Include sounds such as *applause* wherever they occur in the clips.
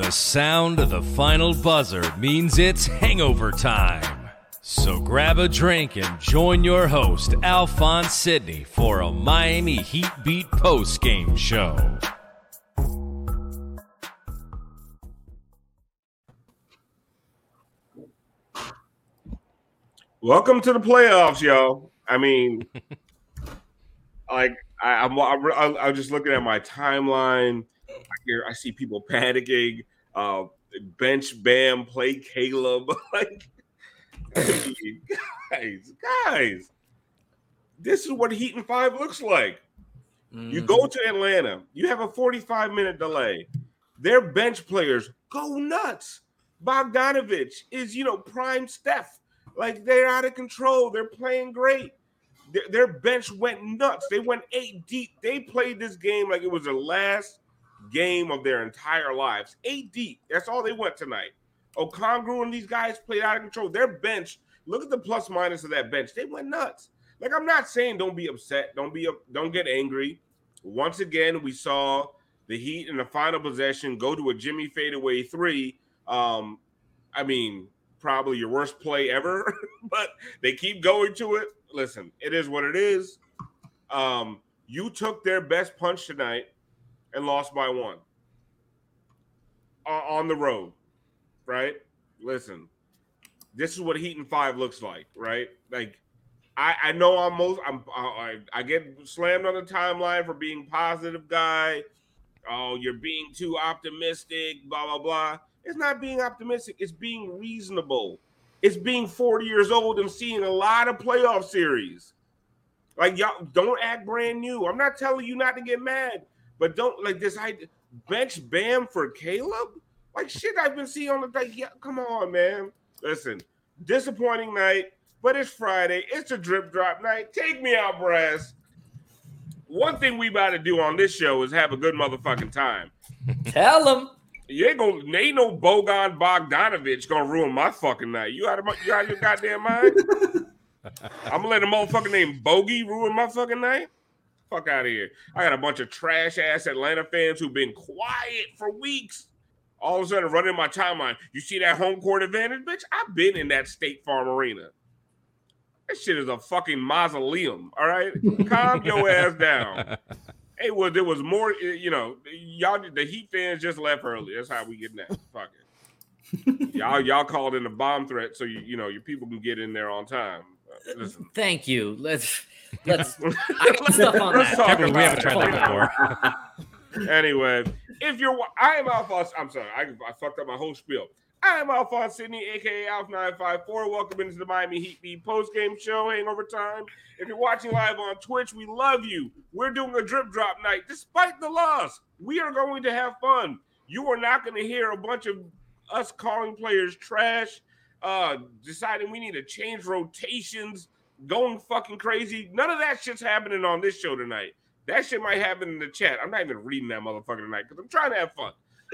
The sound of the final buzzer means it's hangover time. So grab a drink and join your host, Alphonse Sidney, for a Miami Heat Beat post game show. Welcome to the playoffs, y'all. I mean, *laughs* like I, I'm, I'm, I'm just looking at my timeline. I hear, I see people panicking. Uh, bench Bam, play Caleb. *laughs* like, guys, guys, this is what Heat and Five looks like. You go to Atlanta, you have a 45 minute delay. Their bench players go nuts. Bogdanovich is, you know, prime Steph. Like they're out of control. They're playing great. Their, their bench went nuts. They went eight deep. They played this game like it was the last game of their entire lives. Eight deep. That's all they went tonight. Okongwu and these guys played out of control. Their bench, look at the plus minus of that bench. They went nuts. Like I'm not saying don't be upset, don't be don't get angry. Once again, we saw the Heat in the final possession go to a Jimmy fadeaway three. Um, I mean, probably your worst play ever, *laughs* but they keep going to it. Listen, it is what it is. Um, you took their best punch tonight and lost by one O- on the road, right? Listen, this is what Heat and Five looks like, right? Like, I, I know I'm most I'm I, I get slammed on the timeline for being positive guy. Oh, you're being too optimistic, blah blah blah. It's not being optimistic, it's being reasonable. It's being 40 years old and seeing a lot of playoff series. Like y'all don't act brand new. I'm not telling you not to get mad, but don't like this I bench Bam for Caleb. Like shit I've been seeing on the like, yeah, come on, man. Listen, disappointing night, but it's Friday. It's a drip drop night. Take me out, brass. One thing we about to do on this show is have a good motherfucking time. *laughs* Tell them. You ain't gonna ain't no Bogan Bogdanovich gonna ruin my fucking night. You out of my, you out of your goddamn mind? *laughs* I'm gonna let a motherfucker named Bogey ruin my fucking night. Fuck out of here. I got a bunch of trash ass Atlanta fans who've been quiet for weeks. All of a sudden running my timeline. You see that home court advantage, bitch? I've been in that State Farm Arena. That shit is a fucking mausoleum. All right, calm *laughs* your ass down. Hey, well, there was more. Eh, you know, y'all. The Heat fans just left early. That's how we get that. Fuck it. y'all, *laughs* y'all called in a bomb threat, so you, you know, your people can get in there on time. Listen, Thank you. Let's *laughs* let's. I got stuff on Let's that. talk Can't believe we haven't it. tried that before. *laughs* anyway, if you're, I am Alphonse. I'm sorry, I, I fucked up my whole spiel. I am Alphonse Sidney, aka Alf954. Welcome into the Miami Heat Beat post game show, Hangover Time. If you're watching live on Twitch, we love you. We're doing a drip drop night. Despite the loss, we are going to have fun. You are not going to hear a bunch of us calling players trash, uh, deciding we need to change rotations, going fucking crazy. None of that shit's happening on this show tonight. That shit might happen in the chat. I'm not even reading that motherfucker tonight because I'm trying to have fun.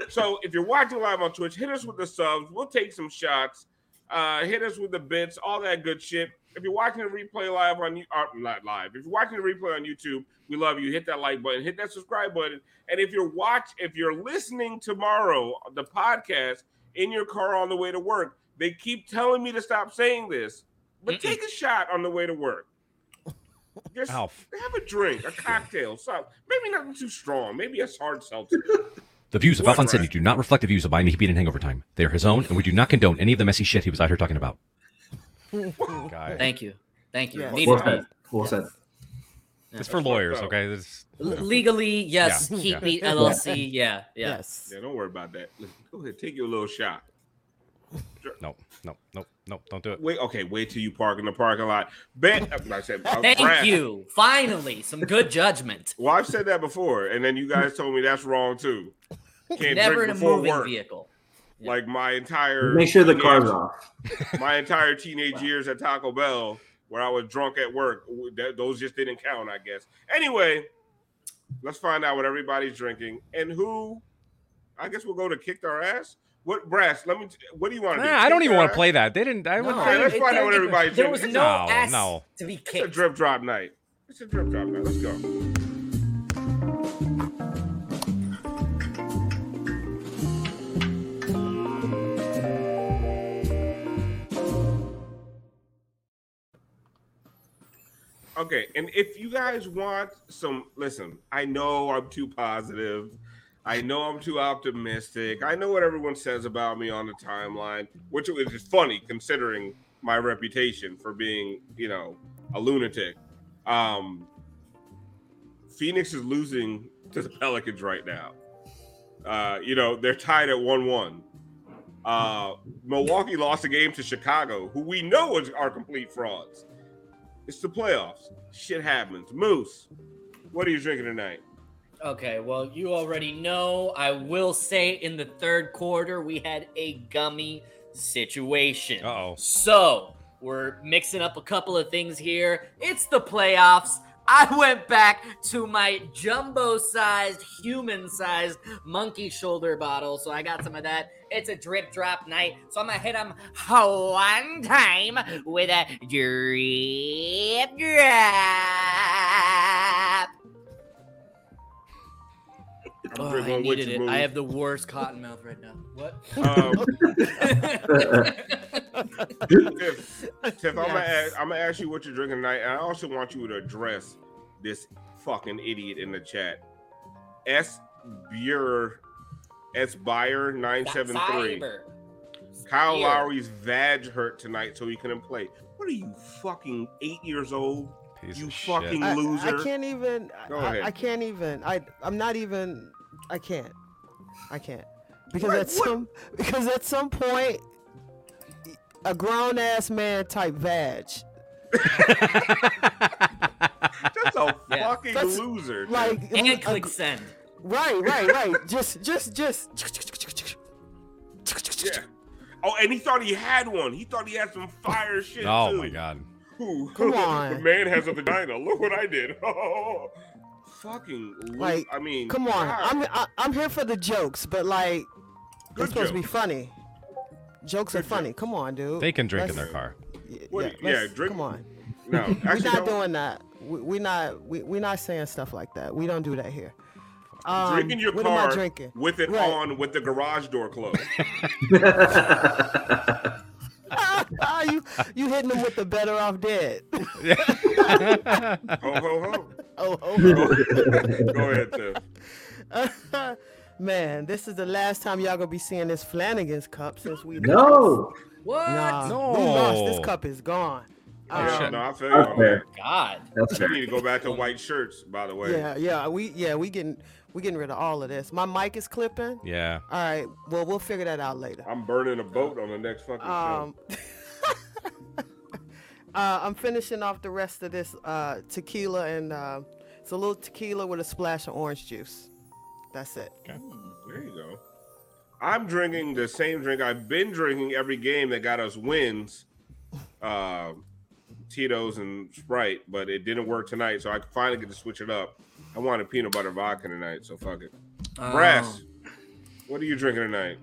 So *laughs* if you're watching live on Twitch, hit us with the subs. We'll take some shots. Uh, hit us with the bits, all that good shit. If you're watching the replay live on uh, not live. If you're watching the replay on YouTube, we love you. Hit that like button, hit that subscribe button, and if you're watch, if you're listening tomorrow, the podcast in your car on the way to work, they keep telling me to stop saying this, but Mm-mm. take a shot on the way to work. *laughs* Just Alf. have a drink, a cocktail, something. Maybe nothing too strong. Maybe a hard seltzer. The views of What, Alphonse City Brad? do not reflect the views of Miami Heat Beat and Hangover Time. They are his own, and we do not condone any of the messy shit he was out here talking about. *laughs* Guy. Thank you. Thank you. Yes. Needed Well to be. said. Well said. It's for lawyers, up. okay? This, L- legally, yes. Yeah, Heat yeah. Beat LLC. Yeah. Yeah. Yes. Yeah, don't worry about that. Go ahead, take your little shot. no, no, no, no, don't do it. Wait, okay, wait till you park in the parking lot. Bet, like I said, *laughs* uh, Thank Brad- you. Finally, some good judgment. Well, I've said that before, and then you guys told me that's wrong too. Can't Never in a before moving work. vehicle. Yeah. Like my entire Make sure the teenage- car's off. *laughs* My entire teenage years at Taco Bell, where I was drunk at work, that, those just didn't count, I guess. Anyway, let's find out what everybody's drinking and who. I guess we'll go to kicked our ass. What brass? Let me. What do you want to do? I don't Kicked even want to play that. They didn't. I would No, All right, let's it- find out there- what everybody's There drinking. was no, No, ass no. to be kicked. It's a drip drop night. It's a drip drop night. Let's go. Okay, and if you guys want some, listen, I know I'm too positive. I know I'm too optimistic. I know what everyone says about me on the timeline, which is funny considering my reputation for being, you know, a lunatic. Um, Phoenix is losing to the *laughs* Pelicans right now. Uh, you know, they're tied at 1 1. Uh, Milwaukee lost a game to Chicago, who we know is, are complete frauds. It's the playoffs. Shit happens. Moose, what are you drinking tonight? Okay, well, you already know. I will say in the third quarter, we had a gummy situation. Uh-oh. So we're mixing up a couple of things here. It's the playoffs. I went back to my jumbo sized, human sized monkey shoulder bottle. So I got some of that. It's a drip drop night. So I'm going to hit them one time with a drip drop. I'm Oh, drinking I one with needed you, it. I have the worst cotton mouth right now. What? Um, *laughs* Tiff, Tiff, I'm, gonna ask, I'm gonna ask you what you're drinking tonight, and I also want you to address this fucking idiot in the chat. S Buer S Buyer nine seven three. Kyle Here. Lowry's vag hurt tonight, so he couldn't play. What are you fucking eight years old? Piece You fucking shit. I, loser. I can't even. Go I, ahead. I can't even. I. I'm not even. I can't. I can't. Because What- at what- some. Because at some point, a grown ass man type vag. That's a *laughs* Yeah. fucking That's loser. Tiff. Like And a- click send. Right, right, right. *laughs* just, just, just. yeah. Oh, and he thought he had one. He thought he had some fire shit. oh too. my god. Ooh, Come *laughs* on. the man has a vagina. Look what I did. Oh, fucking. Like, I mean, Come on, God. I'm I, I'm here for the jokes, but like, Good it's supposed to be funny. Jokes are funny. joke. Come on, dude. They can drink in Let's- their car. y- Yeah, yeah, drink- Come on. No, *laughs* We're actually, not doing that. We, we're not. We, we're not saying stuff like that. We don't do that here. Um, Drink in your what am I car drinking? with it Right. on, with the garage door closed. Ah, *laughs* *laughs* you you hitting them with the better off dead. ho ho ho. *laughs* oh, oh, Go ahead, Tiff. oh. *laughs* man, this is the last time y'all gonna be seeing this Flanagan's cup since we no. What? Nah, No. we lost. This cup is gone. Oh, yeah, shit. no, I feel you. on That's fair. God. That's that. fair. You need to go back to white shirts, by the way. Yeah, yeah, we yeah we getting We're getting rid of all of this. My mic is clipping. Yeah. All right. Well, we'll figure that out later. I'm burning a boat on the next fucking show. Um, *laughs* Um, uh, I'm finishing off the rest of this uh, tequila, and uh, it's a little tequila with a splash of orange juice. That's it. There you go. I'm drinking the same drink I've been drinking every game that got us wins. Uh, Tito's and Sprite, but it didn't work tonight, so I finally get to switch it up. I wanted peanut butter vodka tonight, so fuck it. Brass, what are you drinking tonight?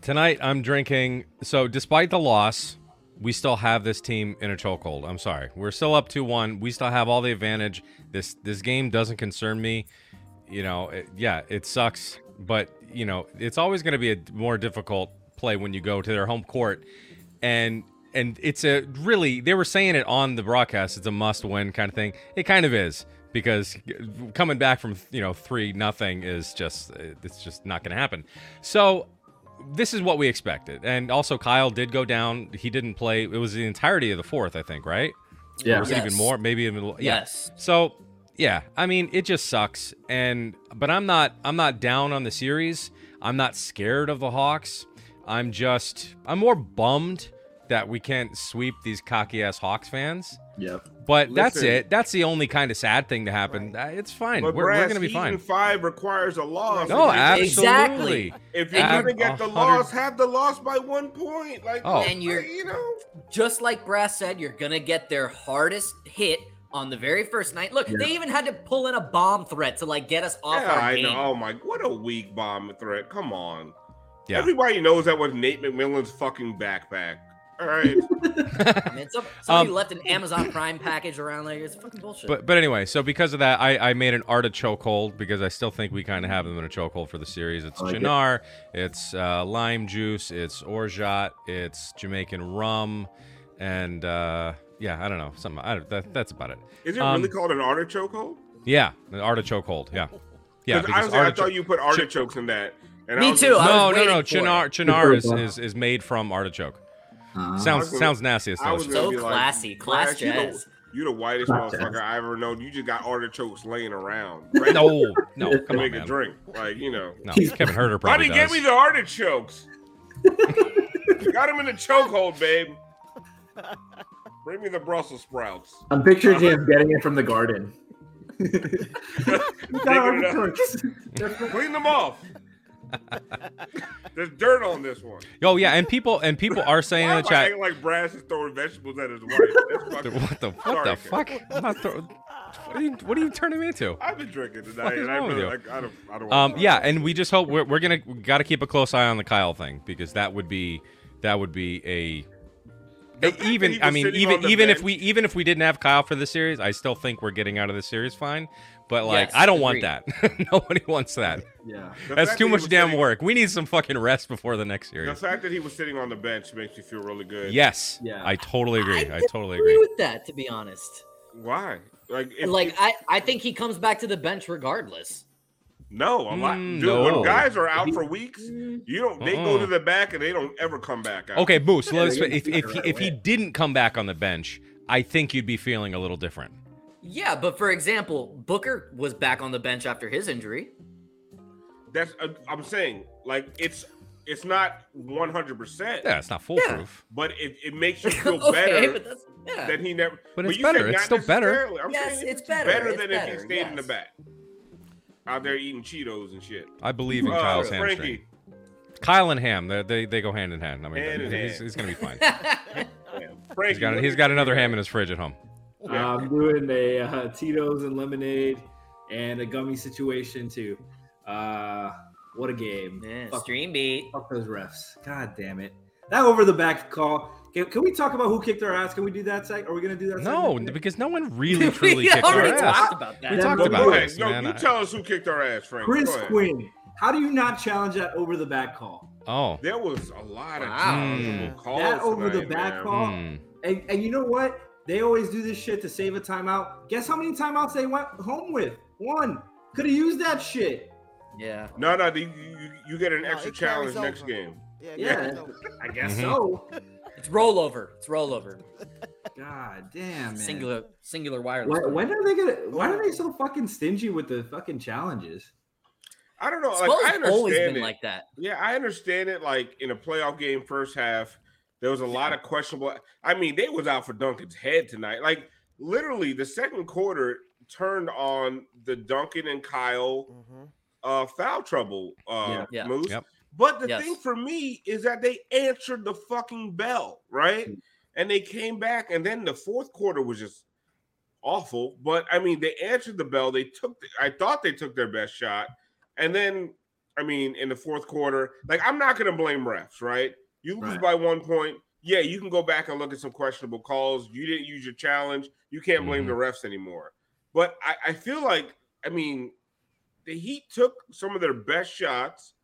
Tonight I'm drinking. So despite the loss, we still have this team in a chokehold. I'm sorry, we're still up two one. We still have all the advantage. This this game doesn't concern me. You know, it, yeah, it sucks, but you know, it's always going to be a more difficult play when you go to their home court, and and it's a really they were saying it on the broadcast. It's a must win kind of thing. It kind of is because coming back from you know three nothing is just it's just not going to happen. So this is what we expected. And also, Kyle did go down. He didn't play. It was the entirety of the fourth, I think, right? Or Yeah. was it even more? Maybe even. Yeah. Yes. So yeah, I mean, it just sucks. And but I'm not. I'm not down on the series. I'm not scared of the Hawks. I'm just. I'm more bummed that we can't sweep these cocky ass Hawks fans. Yep. But that's it. That's the only kind of sad thing to happen. Uh, It's fine. But We're, we're gonna be Heat fine. and Five requires a loss. No, absolutely. Exactly. If you're gonna get the hundred- loss, have the loss by one point. Like, Oh. And you're- you know, Just like Brass said, you're gonna get their hardest hit on the very first night. Look, they even had to pull in a bomb threat to like get us off yeah, our I game. know. Oh my, god, what a weak bomb threat. Come on. Yeah. Everybody knows that was Nate McMillan's fucking backpack. All right. *laughs* I mean, some, *laughs* somebody Um, left an Amazon Prime package around there. It's fucking bullshit. But but anyway, so because of that, I, I made an artichoke hold because I still think we kind of have them in a chokehold for the series. It's I like it. Cynar, it's uh, lime juice, it's orgeat, it's Jamaican rum, and uh, yeah, I don't know, something. I don't, that, that's about it. Is it Um, really called an artichoke hold? Yeah, an artichoke hold. Yeah, yeah. Because because honestly, I artichoke- thought you put artichokes in that. And I Me was too, just- I No, was no, no. waiting Cynar, Cynar is, is, is made from artichoke. Uh, Sounds I gonna- sounds nasty. It's I was. So gonna like, classy, class Brass, you the- jazz. You the whitest Class motherfucker jazz. I ever known. You just got artichokes laying around. *laughs* Right? No, no, to come on, make a man. drink. Like, you know. No, Kevin Huerter Buddy, probably give does. me the artichokes. *laughs* got him in the chokehold, babe. Bring me the Brussels sprouts. I'm picturing him getting it from the garden. *laughs* Digging it. Clean them off. *laughs* There's dirt on this one. Oh yeah, and people and people are saying in the chat. like Brass is throwing vegetables at his wife? *laughs* What the what the fuck? Throw- what are you what are you turning me into? I've been drinking tonight, and I really, like, I don't, I don't. Um, yeah, and we just hope we're, we're gonna got to keep a close eye on the Kyle thing because that would be that would be a The fact that even I mean even even if we even if we didn't have Kyle for the series, I still think we're getting out of the series fine. But like, Yes, I don't want that. *laughs* Nobody wants that. yeah. The That's too that much damn sitting- work. We need some fucking rest before the next series. The fact that he was sitting on the bench makes you feel really good. Yes, Yeah. I totally agree. I, totally agree agree. with that, to be honest. Why? Like, if, like if- I, I think he comes back to the bench regardless. no, a lot. Mm, Dude, no. when guys are out for weeks, you don't. They go Uh-uh. to the back and they don't ever come back out. Okay, Moose. let's, they if if he, right if he didn't come back on the bench, I think you'd be feeling a little different. Yeah, but for example, Booker was back on the bench after his injury. That's. Uh, I'm saying, like, it's it's not 100, percent Yeah, it's not foolproof. but it, it makes you *laughs* feel okay, better but that's yeah. that he never. But it's better. It's still better. I'm Yes, saying it's better. Better It's than if he stayed in the back, out there eating Cheetos and shit. I believe in Uh, Kyle's hamstring. Kyle and Ham, they, they they go hand in hand. I mean, Hand in he's, he's gonna be *laughs* fine. damn. Frankie, He's got what he's is got another ham in his fridge at home. I'm doing a uh, Tito's and lemonade and a gummy situation too. Uh, what a game! Yeah, Fuck, stream beat. fuck those refs. God damn it! That over the back call. Can, can we talk about who kicked our ass? Can we do that? Sec? Are we gonna do that? No, segment? because no one *laughs* really truly kicked our already ass. talked about that. We Yeah, talked but about Go this. No, man. you tell us who kicked our ass, Frank. Chris Quinn. How do you not challenge that over the back call? Oh, There was a lot of Wow. Mm. calls. That over the back man. call. hmm. And, and you know what? They always do this shit to save a timeout. Guess how many timeouts they went home with? One. Could have used that shit. Yeah. No, no, you, you, you get an No, extra challenge next over. game. Yeah, Yeah. I guess Mhm. so. It's rollover. It's rollover. *laughs* God damn, man. Singular singular wireless. When, when are they gonna? Why are they so fucking stingy with the fucking challenges? I don't know. Like Spo's I always been it. like that. Yeah, I understand it. Like in a playoff game, first half, there was a lot of questionable. I mean, they was out for Duncan's head tonight. Like literally, the second quarter turned on the Duncan and Kyle Mhm. uh, foul trouble uh, Yeah. Yeah. moves. Yep. But the Yes. thing for me is that they answered the fucking bell, right? Mm. And they came back, and then the fourth quarter was just awful. But I mean, they answered the bell. They took. The, I thought they took their best shot, and then I mean, in the fourth quarter, like I'm not going to blame refs, right? You lose Right. by one point. Yeah, you can go back and look at some questionable calls. You didn't use your challenge. You can't blame the refs anymore. But I, I feel like, I mean, the Heat took some of their best shots,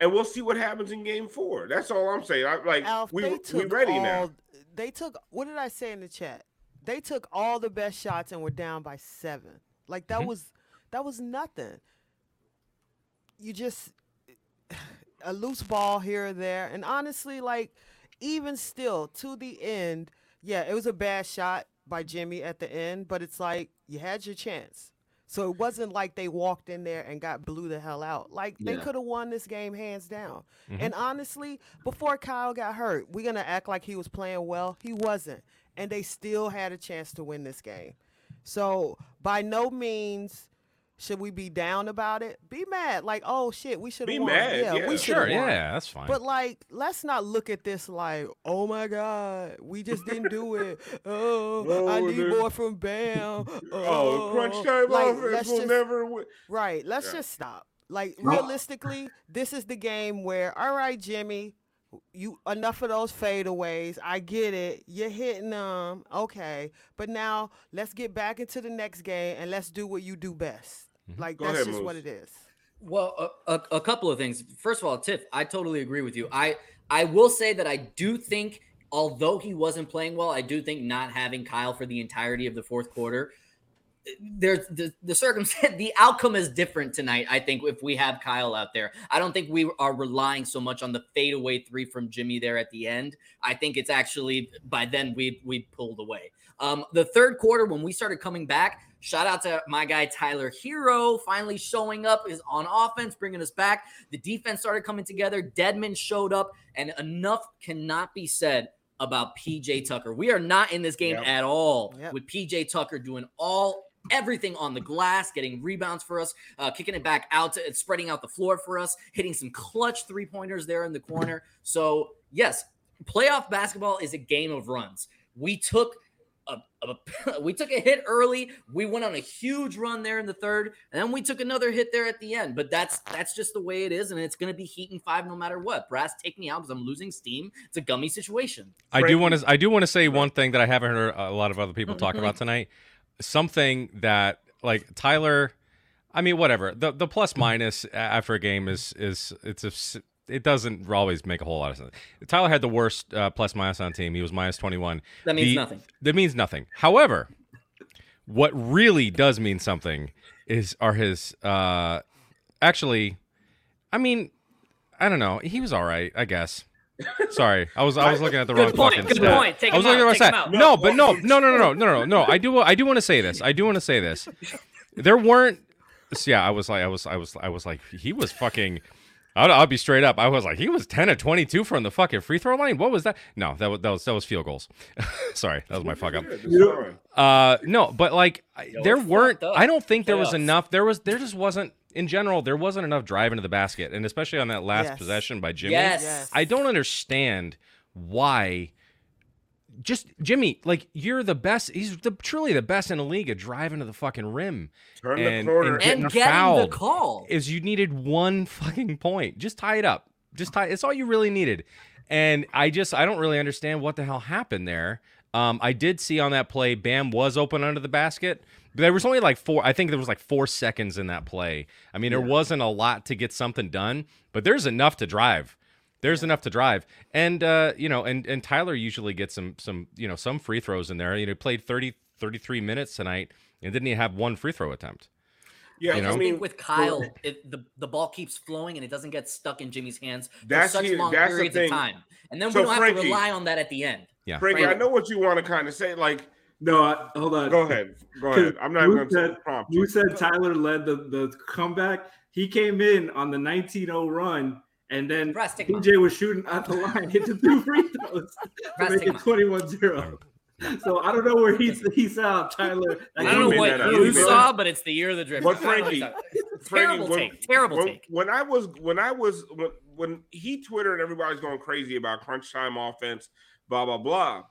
and we'll see what happens in Game Four. That's all I'm saying. I like Alf, we they we took ready all, now. They took what did I say in the chat? They took all the best shots and were down by seven. Like that Mhm. was that was nothing. You just a loose ball here or there, and honestly, like even still to the end, yeah, it was a bad shot by Jimmy at the end, but it's like you had your chance. So it wasn't like they walked in there and got blew the hell out. Like they Yeah. could have won this game hands down. Mhm. And honestly, before Kyle got hurt, we're gonna act like he was playing well. He wasn't, and they still had a chance to win this game. So by no means should we be down about it. Be mad, like oh shit, we should Be have won. mad, yeah, yeah. we should Sure, have won. yeah, that's fine. But like, let's not look at this like, oh my God, we just didn't do it. *laughs* Oh, I need more from Bam. *laughs* Oh, oh, crunch time Like, offense let's will just- never win. Right. Let's Yeah. just stop. Like realistically, this is the game where, all right, Jimmy, you enough of those fadeaways. I get it. You're hitting them. Okay. But now let's get back into the next game and let's do what you do best. Mm-hmm. Like Go that's ahead, just what it is. Well, a, a, a couple of things. First of all, Tiff, I totally agree with you. I I will say that I do think, although he wasn't playing well, I do think not having Kyle for the entirety of the fourth quarter, there's the the circumstance, *laughs* the outcome is different tonight. I think if we have Kyle out there, I don't think we are relying so much on the fadeaway three from Jimmy there at the end. I think it's actually by then we we pulled away. Um, the third quarter when we started coming back, shout out to my guy Tyler Herro finally showing up is on offense, bringing us back. The defense started coming together. Dedmon showed up, and enough cannot be said about PJ Tucker. We are not in this game Yep. at all Yep. with PJ Tucker doing all everything on the glass, getting rebounds for us, uh, kicking it back out to spreading out the floor for us, hitting some clutch three pointers there in the corner. So yes, playoff basketball is a game of runs. We took a, a *laughs* we took a hit early. We went on a huge run there in the third, and then we took another hit there at the end. But that's that's just the way it is, and it's going to be heat and five no matter what. Brass, take me out because I'm losing steam. It's a gummy situation. I do want to. I do want to say one thing that I haven't heard a lot of other people talk about mm-hmm. tonight. Something that like Tyler. I mean, whatever. The the plus minus a- after a game is is it's a s- it doesn't always make a whole lot of sense. Tyler had the worst uh, plus minus on team. He was minus twenty one. That means The- nothing. That means nothing. However, what really does mean something is are his uh actually I mean, I don't know. He was all right, I guess. Sorry. I was I was looking at the wrong point, fucking good stat. point. Take I was looking out, at the take wrong stat. No, but no, no, no, no, no, no, no. I do I do want to say this. I do want to say this. There weren't so yeah, I was like I was I was I was like he was fucking I'll, I'll be straight up. I was like, he was ten of twenty-two from the fucking free throw line. What was that? No, that was that was that was field goals. *laughs* Sorry, that was my fuck up. Yeah, this is fine. Uh, no, but like Yo, there weren't. I don't think there was enough. There was. There just wasn't. In general, there wasn't enough drive into the basket, and especially on that last Yes. possession by Jimmy. Yes. Yes. I don't understand why. Just Jimmy, like you're the best. He's the truly the best in the league at driving to the fucking rim. Turn and- the corner. and And getting getting the call. is you needed one fucking point. Just tie it up. Just tie. It's all you really needed. And I just I don't really understand what the hell happened there. Um, I did see on that play, Bam was open under the basket. But there was only like four. I think there was like four seconds in that play. I mean, there wasn't a lot to get something done, but there's enough to drive. There's enough to drive, and uh, you know, and and Tyler usually gets some some you know some free throws in there. You know, he played 30, 33 minutes tonight and didn't even have one free throw attempt. Yeah, I You just know? think with Kyle, it, the the ball keeps flowing and it doesn't get stuck in Jimmy's hands for That's such the- long that's the periods thing. of time, and then So, we don't have to rely on that at the end. Yeah. Frankie, I know what you want to kind of say. Like No, I, hold on. Go ahead. Go ahead. I'm not even going to said- prompt You you. said Tyler led the, the comeback. He came in on the 19-0 run, and then Russ, take him was shooting at the line, hit the two free throws to Russ, make it 21-0. So I don't know where he's he saw Tyler. I You don't know what you You saw, but it's the year of the drift. But Frankie, terrible Frankie, when- take. Terrible when, take. When I was when I was when when he twittered, everybody's going crazy about crunch time offense, blah blah blah.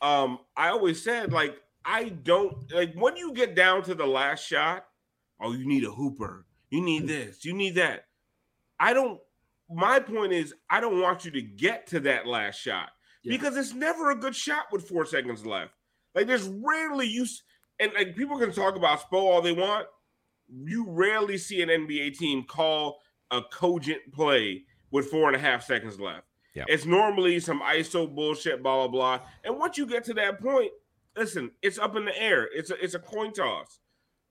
Um, I always said like I don't like when you get down to the last shot. Oh, you need a hooper. You need this. You need that. I don't. My point is, I don't want you to get to that last shot Yeah. because it's never a good shot with four seconds left. Like there's rarely use, and like people can talk about Spo all they want. You rarely see an NBA team call a cogent play with four and a half seconds left. Yeah. It's normally some ISO bullshit, blah blah blah. And once you get to that point, listen, it's up in the air. It's a it's a coin toss.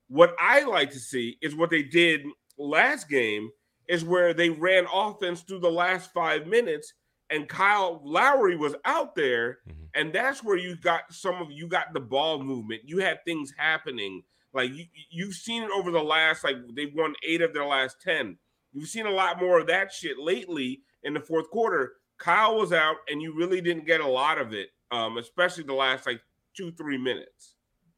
What I like to see is what they did last game is where they ran offense through the last five minutes, and Kyle Lowry was out there, Mhm. and that's where you got some of you got the ball movement. You had things happening. Like you, you've seen it over the last like they've won eight of their last ten. You've seen a lot more of that shit lately in the fourth quarter. Kyle was out, and you really didn't get a lot of it, um, especially the last like two three minutes.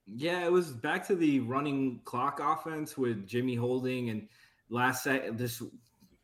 Yeah, it was back to the running clock offense with Jimmy holding and last second just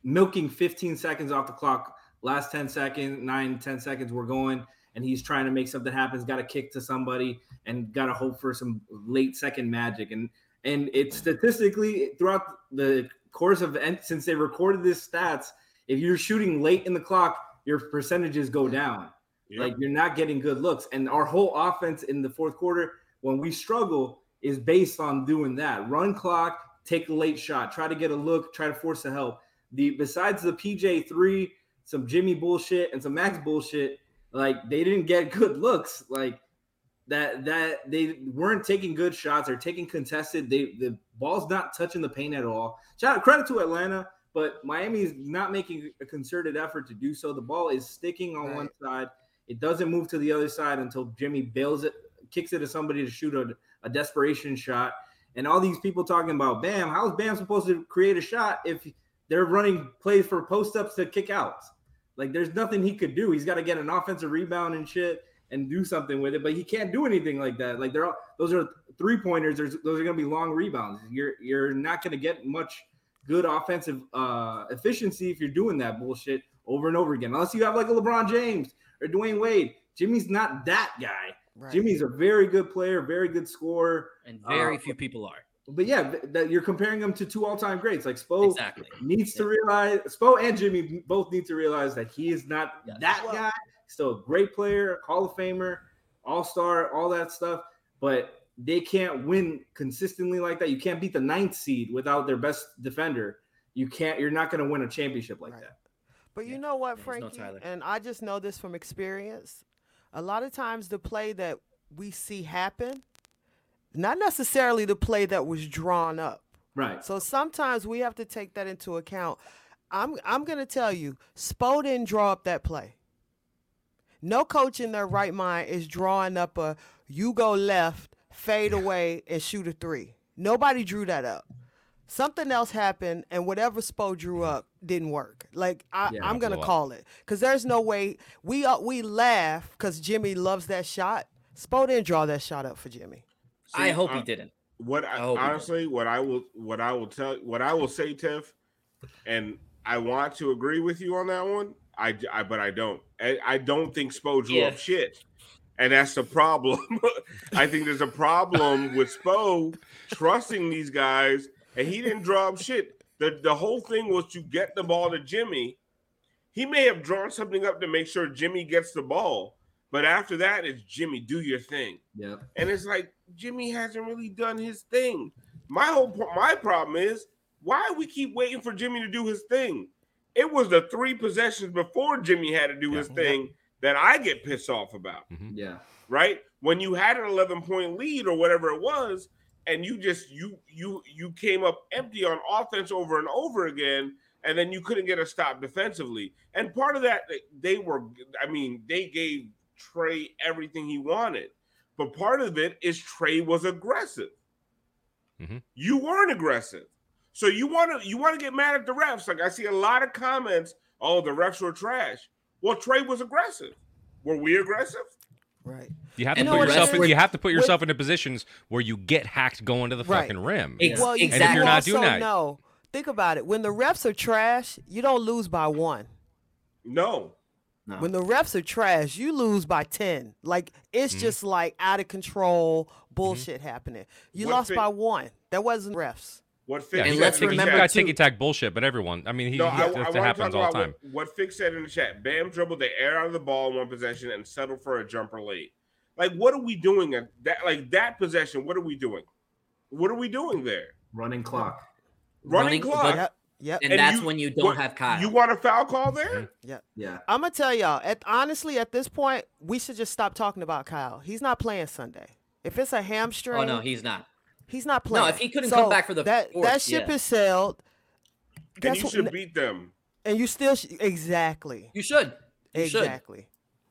milking 15 seconds off the clock. Last 10 seconds, nine, 10 seconds, we're going, and he's trying to make something happen. He's got to kick to somebody and got to hope for some late second magic. And and it's statistically throughout the course of and since they recorded this stats, if you're shooting late in the clock, your percentages go down. Like you're not getting good looks. And our whole offense in the fourth quarter, when we struggle, is based on doing that. Run clock, take a late shot, try to get a look, try to force the help. The besides the PJ three, some Jimmy bullshit and some Max bullshit, like they didn't get *laughs* good looks. Like that that they weren't taking good shots or taking contested. They the ball's not touching the paint at all. Shout out credit to Atlanta, but Miami is not making a concerted effort to do so. The ball is sticking on one side. It doesn't move to the other side until Jimmy bails it, kicks it to somebody to shoot a, a desperation shot. And all these people talking about Bam, how is Bam supposed to create a shot if they're running plays for post ups to kick outs? Like there's nothing he could do. He's got to get an offensive rebound and shit and do something with it, but he can't do anything like that. Like they're all those are three pointers. Those are gonna be long rebounds. You're you're not gonna get much good offensive uh efficiency if you're doing that bullshit over and over again. Unless you have like a LeBron James or Dwyane Wade. Jimmy's not that guy. Right. Jimmy's a very good player, very good scorer. And very Uh, few people are. But yeah, that you're comparing them to two all-time greats. Like Spo Exactly. needs to realize Spo and Jimmy both need to realize that he is not Yes. that guy. Still a great player, Hall of Famer, All-Star, all that stuff. But they can't win consistently like that. You can't beat the ninth seed without their best defender. You can't. You're not going to win a championship like Right. that. But you Yeah. know what, There's no and I just know this from experience. A lot of times, the play that we see happen, not necessarily the play that was drawn up. Right. So sometimes we have to take that into account. I'm I'm gonna tell you, Spo didn't draw up that play. No coach in their right mind is drawing up a you go left, fade away, and shoot a three. Nobody drew that up. Something else happened, and whatever Spo drew up didn't work. Like I, Yeah, I'm gonna blew call it because there's no way we uh, we laugh because Jimmy loves that shot. Spo didn't draw that shot up for Jimmy. I hope uh, he didn't. What I, I hope honestly, what I will, what I will tell, what I will say, Tiff, and I want to agree with you on that one. I, I but I don't. I, I don't think Spo drew up shit, and that's the problem. *laughs* I think there's a problem with Spo trusting these guys, and he didn't draw up shit. The the whole thing was to get the ball to Jimmy. He may have drawn something up to make sure Jimmy gets the ball, but after that, it's Jimmy, do your thing. Yeah. And it's like Jimmy hasn't really done his thing. My whole po- my problem is why we keep waiting for Jimmy to do his thing. It was the three possessions before Jimmy had to do his Yeah. thing that I get pissed off about. Mm-hmm. Yeah. Right when you had an 11 point lead or whatever it was, and you just you you you came up empty on offense over and over again, and then you couldn't get a stop defensively. And part of that they were, I mean, they gave Trae everything he wanted. But part of it is Trae was aggressive. Mhm. You weren't aggressive. So you want to you want to get mad at the refs. Like I see a lot of comments, oh, the refs were trash. Well, Trae was aggressive. Were we aggressive? Right. You have to And put yourself refs in, you have to put yourself into positions where you get hacked going to the Right. fucking rim. Ex- Well, you, exactly. And if you're not doing that- no. Think about it. When the refs are trash, you don't lose by one. No. No. When the refs are trash, you lose by 10. Like, it's Mm-hmm. just like out of control bullshit happening. You What lost fi- by one. That wasn't refs. What Yeah, Fix And said let's in the remember chat- got ticky tack bullshit, but everyone, I mean, he, No, he I, I that happens all the time. what, what Fix said in the chat. Bam dribbled the air out of the ball in one possession and settled for a jumper late. Like, what are we doing at that? Like that possession, what are we doing? What are we doing there? Running clock. Running, Running- clock. Yep. Yep. And, And that's you- when you don't what- have Kyle. You want a foul call mm-hmm. there? Yeah. Yeah. I'm going to tell y'all, at, honestly, at this point, we should just stop talking about Kyle. He's not playing Sunday. If it's a hamstring, oh no, he's not. He's not playing. No, if he couldn't come back for the that, fourth, that ship yeah. is sailed. And That's you what- should beat them. and you still sh- exactly You should. You should. exactly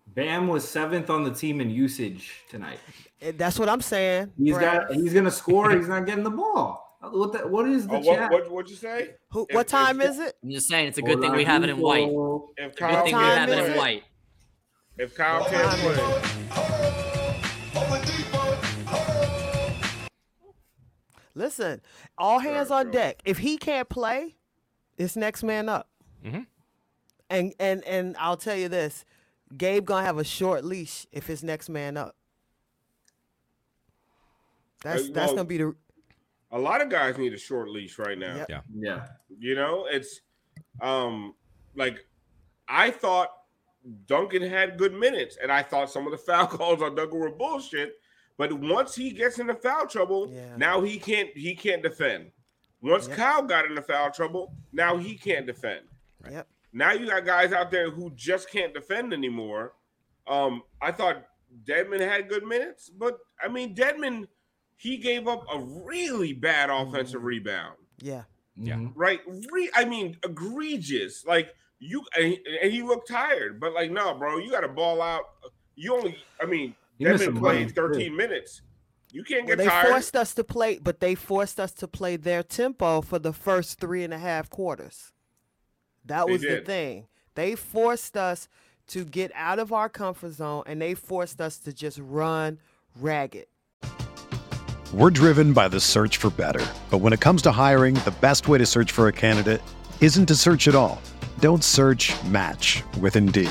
Bam was seventh on the team in usage tonight. And that's what i'm saying He's Brad. got. He's gonna score. He's not getting the ball. What? The, what is the Oh, what, chat? what, what'd you say? Who, if- what if- time is it I'm just saying it's a good thing we have it in white. Oladipo. If Good Kyle thing we time have it is in it? white. if Kyle can't play, listen all hands Sorry, on bro. deck if he can't play it's next man up Mhm. and and and i'll tell you this gabe gonna have a short leash if it's next man up that's Uh, that's gonna be the a lot of guys need a short leash right now. Yep. Yeah. Yeah. You know, it's um like I thought Duncan had good minutes, and I thought some of the foul *laughs* calls on Duncan were bullshit. But once he gets into foul trouble, Yeah. now he can't he can't defend. Once Yep. Kyle got into foul trouble, now he can't defend. yep Now you got guys out there who just can't defend anymore. Um, I thought Dedmon had good minutes, but I mean Dedmon, he gave up a really bad offensive rebound yeah Yeah. Mhm. right? Re- I mean, egregious. Like you, and he, and he looked tired, but like, no, bro, you got to ball out. You only, I mean, He missed Devin some played runs, too. 13 minutes. You can't Well, get they tired. forced us to play, but they forced us to play their tempo for the first three and a half quarters. That They was the thing. They forced us to get out of our comfort zone, and they forced us to just run ragged. We're driven by the search for better. But when it comes to hiring, the best way to search for a candidate isn't to search at all. Don't search match with Indeed.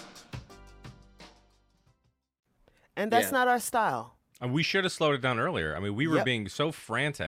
And that's Yeah. not our style. And we should have slowed it down earlier. I mean, we were Yep. being so frantic.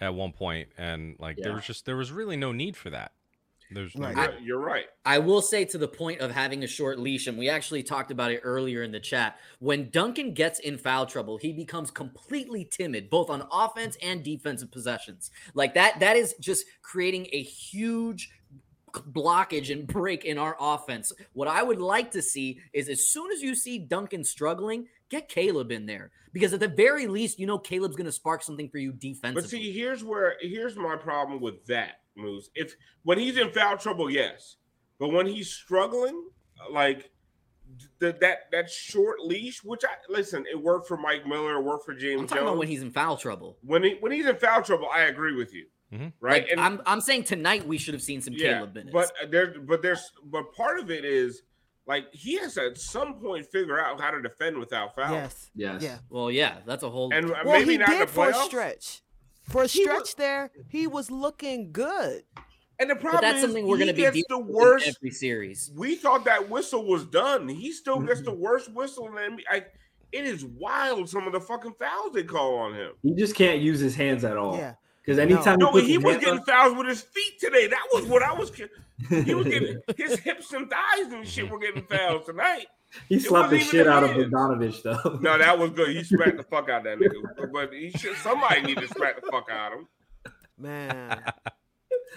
At one point, and like there was just there was really no need for that. There's no Right. need. You're- You're right. I will say to the point of having a short leash, and we actually talked about it earlier in the chat. When Duncan gets in foul trouble, he becomes completely timid, both on offense and defensive possessions. Like that, that is just creating a huge blockage and break in our offense. What I would like to see is as soon as you see Duncan struggling, get Caleb in there because at the very least, you know Caleb's going to spark something for you defensively. But see, here's where here's my problem with that, Moose. If when he's in foul trouble, yes, but when he's struggling, like the, that that short leash, which I listen, it worked for Mike Miller, it worked for James I'm talking Jones. about when he's in foul trouble. when he when he's in foul trouble, I agree with you, Mhm. right? Like, I'm I'm saying tonight we should have seen some yeah, Caleb minutes. but uh, there, but there's, but part of it is like he has to at some point figure out how to defend without foul. Yes. Yes. Yeah. well, yeah, that's a whole. and uh, Well, maybe he not in did for a stretch. For a He was- stretch there, he was looking good. And the but problem that's is something we're he going to be gets the worst in every series. we thought that whistle was done. He still gets Mm-hmm. the worst whistle in the NBA. I, it is wild some of the fucking fouls they call on him. He just can't use his hands at all. Yeah. Because anytime No, he, puts he was getting up- fouls with his feet today. That was what I was. He was getting *laughs* his hips and thighs and shit were getting fouls tonight. he it slapped the shit even out of his. Bogdanovich though. *laughs* No, that was good. He smacked the fuck out of that nigga. *laughs* But he should. Somebody need to smack the fuck out of him. Man.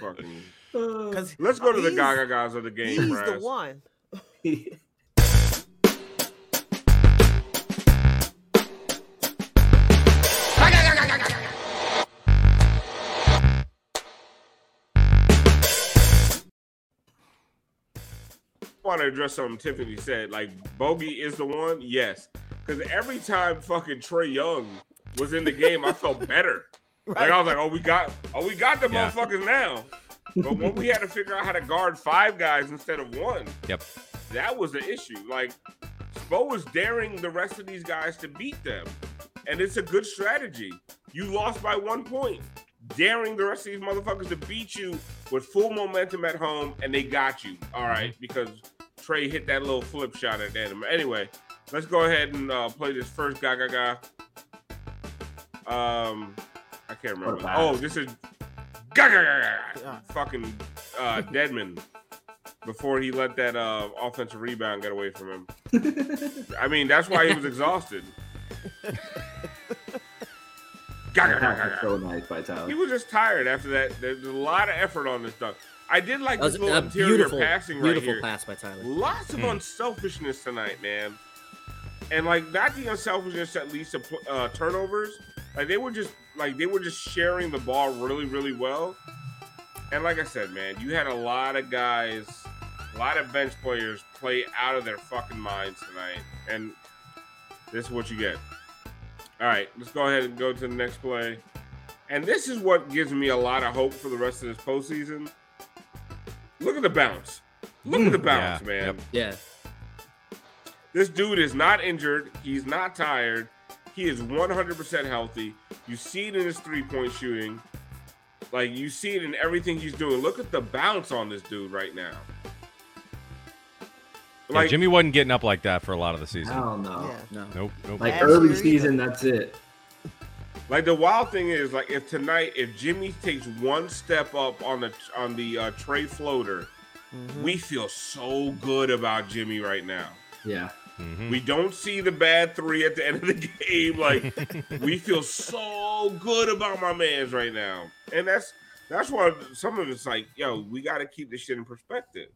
Fucking. *sighs* Let's go to the Gaga guys of the game. he's the one. Want to address something Tiffany said. Like Bogey is the one, yes. Because every time fucking Trae Young was in the game, I felt better. *laughs* Like I was like, oh, we got, oh, we got the Yeah. motherfuckers now. But when we had to figure out how to guard five guys instead of one, Yep. that was the issue. Like Spo was daring the rest of these guys to beat them, and it's a good strategy. You lost by one point, daring the rest of these motherfuckers to beat you with full momentum at home, and they got you. All right, mm-hmm. because Trae hit that little flip shot at the end. Anyway, let's go ahead and uh, play this first guy, guy. Um, I can't remember. What a pass. Oh, this is Gaga ga- ga- ga- Yeah. fucking uh, *laughs* Dedmon before he let that uh, offensive rebound get away from him. *laughs* I mean, that's why he was exhausted. Ga- ga- ga- ga- That's ga. so nice by He was just tired after that. There's a lot of effort on this dunk. I did like this little interior beautiful, passing right beautiful here. pass by Tyler. Lots of Hmm. unselfishness tonight, man. And like not the unselfishness that leads to uh, turnovers. Like they were just like they were just sharing the ball really, really well. And like I said, man, you had a lot of guys, a lot of bench players play out of their fucking minds tonight. And this is what you get. All right, let's go ahead and go to the next play. And this is what gives me a lot of hope for the rest of this postseason. Look at the bounce. Look at the mm, bounce, Yeah, man. yep. Yeah. This dude is not injured. He's not tired. He is 100% healthy. You see it in his three point shooting. Like, you see it in everything he's doing. Look at the bounce on this dude right now. Yeah, Jimmy wasn't getting up like that for a lot of the season. Hell no. Yeah. No. Nope. Nope. Like Last early year season, that's it. Like the wild thing is, like, if tonight, if Jimmy takes one step up on the on the uh, Trae floater, Mhm. we feel so good about Jimmy right now. Yeah. Mhm. We don't see the bad three at the *laughs* end of the game. Like *laughs* we feel so good about my man's right now, and that's that's why some of it's like, yo, we got to keep this shit in perspective.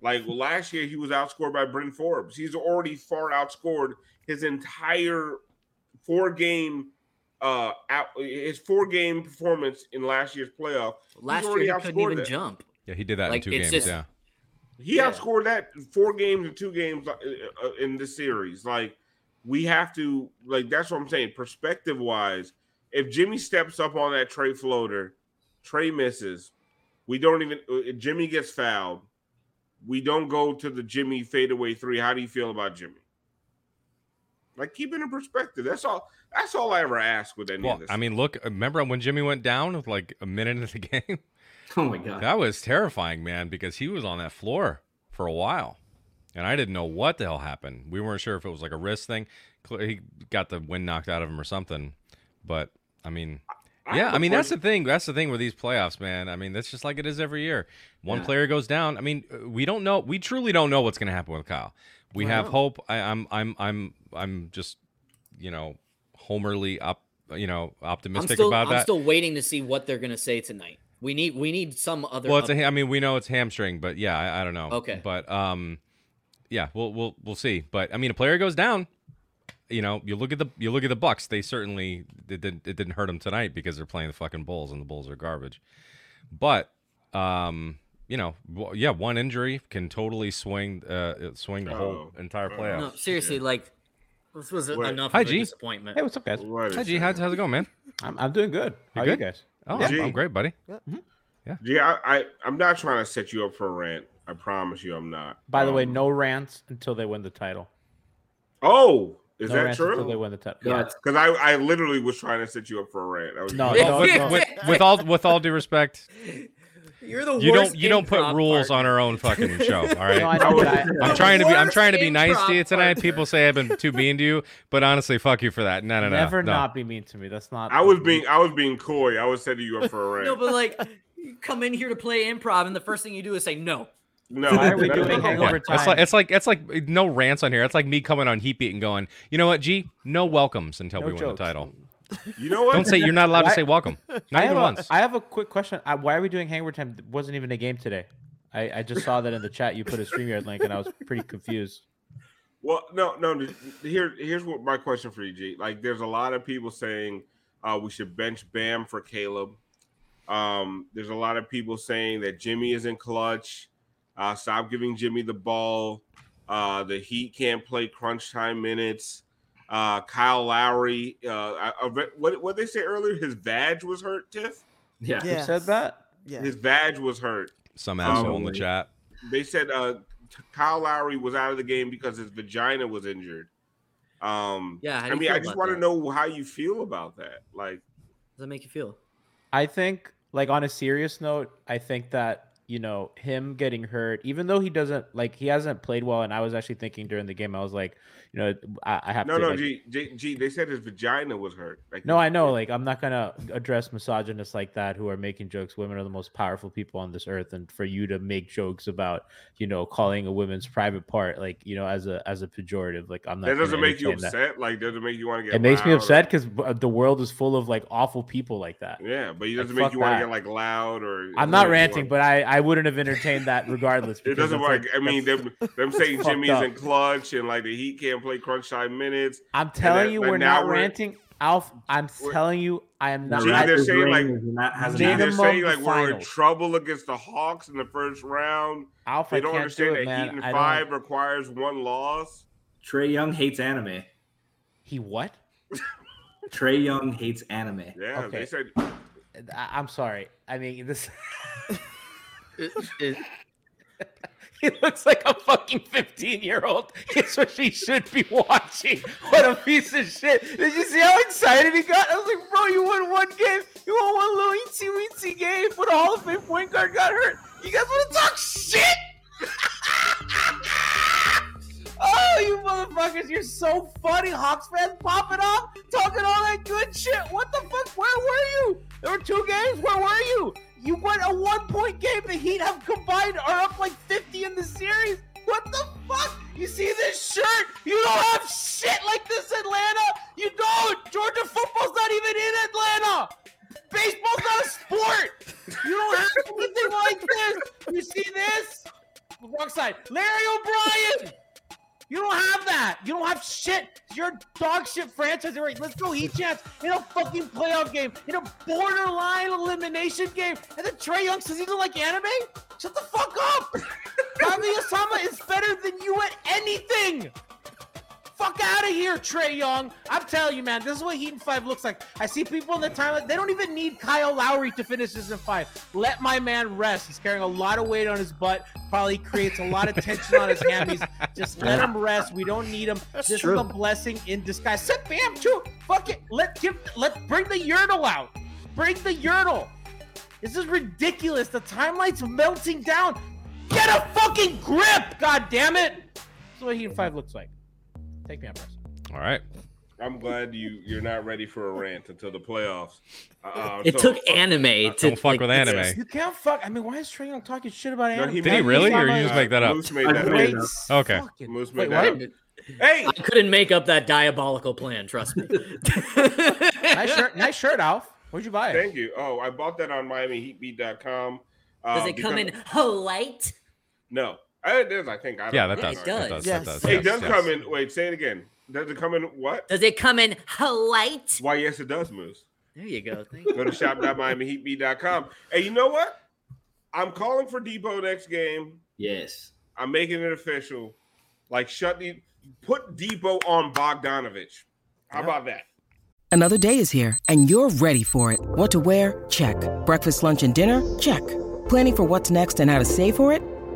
Like well, last year, he was outscored by Bryn Forbes. He's already far outscored his entire four game, uh, out his four game performance in last year's playoff. Last year he couldn't outscored even that. jump. yeah, he did that Like, in two games. just- yeah. He Yeah. outscored that four games and two games uh, uh, in this series. Like we have to, like that's what I'm saying. Perspective wise, if Jimmy steps up on that Trae floater, Trae misses. We don't even. uh, Jimmy gets fouled. We don't go to the Jimmy fadeaway three. How do you feel about Jimmy? Like keep it in perspective. That's all. That's all I ever ask with any Well, of this. I mean, look. Remember when Jimmy went down with like a minute into the *laughs* game? *laughs* Oh my god. That was terrifying, man, because he was on that floor for a while, and I didn't know what the hell happened. We weren't sure if it was like a wrist thing. He got the wind knocked out of him or something. But I mean, I yeah, I I a mean that's the thing. That's the thing with these playoffs, man. I mean, that's just like it is every year. One Yeah. player goes down. I mean, uh, we don't know. We truly don't know what's going to happen with Kyle. We I have know. hope. I, I'm, I'm, I'm, I'm just, you know, homerly up, you know, optimistic still about I'm that. still waiting to see what they're gonna say tonight. We need we need some other. Well, it's a. up- I mean, we know it's hamstring, but yeah, I, I don't know. Okay. But um, yeah, we'll we'll we'll see. But I mean, a player goes down. You know, you look at the you look at the Bucks. They certainly it didn't it didn't hurt them tonight because they're playing the fucking Bulls and the Bulls are garbage. But um, you know, yeah, one injury can totally swing uh swing the whole Oh. entire Oh. playoff. no, seriously, like this was What? enough Hi, of a G. disappointment. Hey, what's up, guys? What Hi G, how's, how's it going, man? I'm, I'm doing good. How are good? you guys? Oh, I'm, I'm great, buddy. Yeah, I, I I'm not trying to set you up for a rant. I promise you, I'm not. By the way, Um, no rants until they win the title. Oh, is no that rants until they true? win the title. Yeah, Yeah. Because I I literally was trying to set you up for a rant. I was No, Yeah. no, with, no. with, with all with all due respect, *laughs* You're the you worst don't you don't put improv rules partner. on our own fucking show. All right. *laughs* No, I know, I, I'm trying to be I'm trying to be nice to you tonight. partner. People say I've been too mean to you, but honestly, fuck you for that. No, no, no. never no. not be mean to me. That's not. I was being I was being coy. I was setting you up for a *laughs* rant. No, but like you come in here to play improv, and the first thing you do is say no. no, Why are we that's doing *laughs* not- hangover Yeah, it's time? like it's like it's like no rants on here. It's like me coming on Heat Beat and going, you know what, G, no welcomes until No we win the title. You know what? Don't say you're not allowed to say welcome. Not I have, even a, once. I have a quick question. Uh, why are we doing hangover time? It wasn't even a game today. I, I just saw that in the chat. You put a StreamYard link, and I was pretty confused. Well, no, no. th- Here, here's what my question for you, G. Like, there's a lot of people saying uh, we should bench Bam for Caleb. Um, there's a lot of people saying that Jimmy isn't clutch. Uh, stop giving Jimmy the ball. Uh, the Heat can't play crunch time minutes. Uh, Kyle Lowry. Uh, I, I read- what what they say earlier? His badge was hurt. Tiff. yeah. Who said that? Yeah. His badge was hurt. Some asshole in the chat. They said uh, Kyle Lowry was out of the game because his vagina was injured. Um, Yeah, I mean, I just want to know how you feel about that. Like, Does that make you feel? I think, like on a serious note, I think that you know him getting hurt, even though he doesn't like he hasn't played well, and I was actually thinking during the game, I was like, you know, I, I have no, to. no, like- G, G, G, they said his vagina was hurt. Like, No, I know. Like, I'm not gonna address misogynists like that who are making jokes. Women are the most powerful people on this earth, and for you to make jokes about, you know, calling a woman's private part, like, you know, as a as a pejorative, like, I'm not. that doesn't make you entertain that. upset. Like, doesn't make you want to get. It makes me upset or- because uh, the world is full of like awful people like that. Yeah, but it Like, doesn't make you want to get like loud or. I'm not ranting, but I I wouldn't have entertained that regardless. *laughs* It doesn't work. like- I mean, them, them saying Jimmy's in clutch and like the Heat can't play crunch time minutes. I'm telling then- you, we're not we're- ranting. Alf, I'm telling you, I am not. Gee, they're saying, like, and that hasn't Gee, they're saying like we're in trouble against the Hawks in the first round. Alf, They I don't can't understand do that man. Heat in I five don't. requires one loss. Trae Young hates anime. He what? *laughs* Trae Young hates anime. Yeah, Okay. they said I, I'm sorry. I mean, this. It- it- *laughs* He looks like a fucking 15 year old. It's *laughs* what she should be watching. What a piece of shit. Did you see how excited he got? I was like, bro, you won one game. You won one little eensy weensy game, but a Hall of Fame point guard got hurt. You guys want to talk shit? *laughs* oh, you motherfuckers, you're so funny. Hawks fans popping off, talking all that good shit. What the fuck? Where were you? There were two games. Where were you? You won a one point game. The Heat have combined are up like 50 in the series. What the fuck? You see this shirt? You don't have shit like this, Atlanta. You don't. Georgia football's not even in Atlanta. Baseball's not a sport. You don't have anything like this. You see this? Wrong side. Larry O'Brien. You don't have that. You don't have shit. You're a dog shit franchise. Right, let's go Heat chance in a fucking playoff game, in a borderline elimination game. And then Trae Young says he doesn't like anime? Shut the fuck up. *laughs* Kami Osama is better than you at anything. Fuck out of here, Trae Young. I'm telling you, man, this is what Heat and Five looks like. I see people in the timeline, they don't even need Kyle Lowry to finish this in five. Let my man rest. He's carrying a lot of weight on his butt, probably creates a lot of tension on his hammies. Just let him rest. We don't need him. this true. is a blessing in disguise. Set Bam too. Fuck it. Let give let bring the urinal out. Bring the urinal. This is ridiculous. The timeline's melting down. Get a fucking grip, god damn it. That's what Heat and Five looks like. Take me out, press. All right. I'm glad you you're not ready for a rant until the playoffs. Uh, it so- took anime to Don't fuck like, with anime. You can't fuck. I mean, why is Trae Young talking shit about No, anime? he Did he really, or Osama you just make that up? Moose made that made up. it. Okay. fucking- Moose Wait, made what? that up. Hey, I couldn't make up that diabolical plan. Trust me. *laughs* nice shirt, nice shirt, Alf. Where'd you buy it? Thank you. Oh, I bought that on MiamiHeatBeat.com. Uh, Does it come because- in white? No, I, Uh, it does. I think. I don't Yeah, that does. it That does. does. Yes. That does. It yes, does yes. come in. Wait, say it again. Does it come in what? Does it come in white? Why? Yes, it does, Moose. There you go. Thank you. Go to shop.miamiheatbeat.com. Hey, you know what? I'm calling for Depot next game. Yes. I'm making it official. Like, shut the put Depot on Bogdanovich. How about that? Another day is here, and you're ready for it. What to wear? Check. Breakfast, lunch, and dinner? Check. Planning for what's next and how to save for it?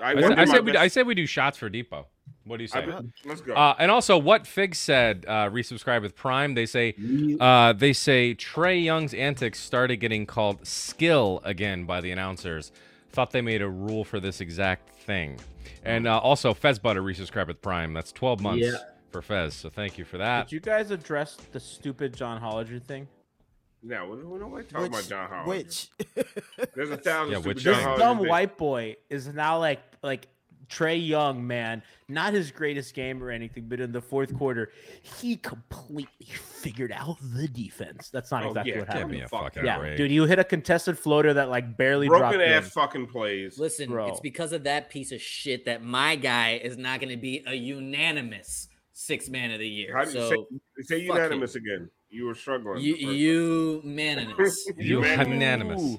I, I, said, I said we. best- I said we do shots for Depot. What do you say? I- let's go. Uh, and also, what Fig said, uh, resubscribe with Prime. They say, uh, they say Trae Young's antics started getting called skill again by the announcers. Thought they made a rule for this exact thing. And uh, also, Fez Butter resubscribe with Prime. That's 12 months Yeah. for Fez. So thank you for that. Did you guys address the stupid John Hollinger thing? Now, what, what am I talking about, John Howard? which There's a *laughs* thousand Yeah, which John This thing? Dumb things. white boy is now like like Trae Young, man. Not his greatest game or anything, but in the fourth quarter, he completely figured out the defense. That's not Oh, exactly yeah, what Give happened. me a Fuck fucking Yeah, break. dude, you hit a contested floater that like barely dropped Broken ass in. fucking plays. Listen, Bro. it's because of that piece of shit that my guy is not going to be a unanimous six man of the year. How do you so say, say fuck unanimous again? You were struggling. you, the first *laughs* unanimous. You unanimous.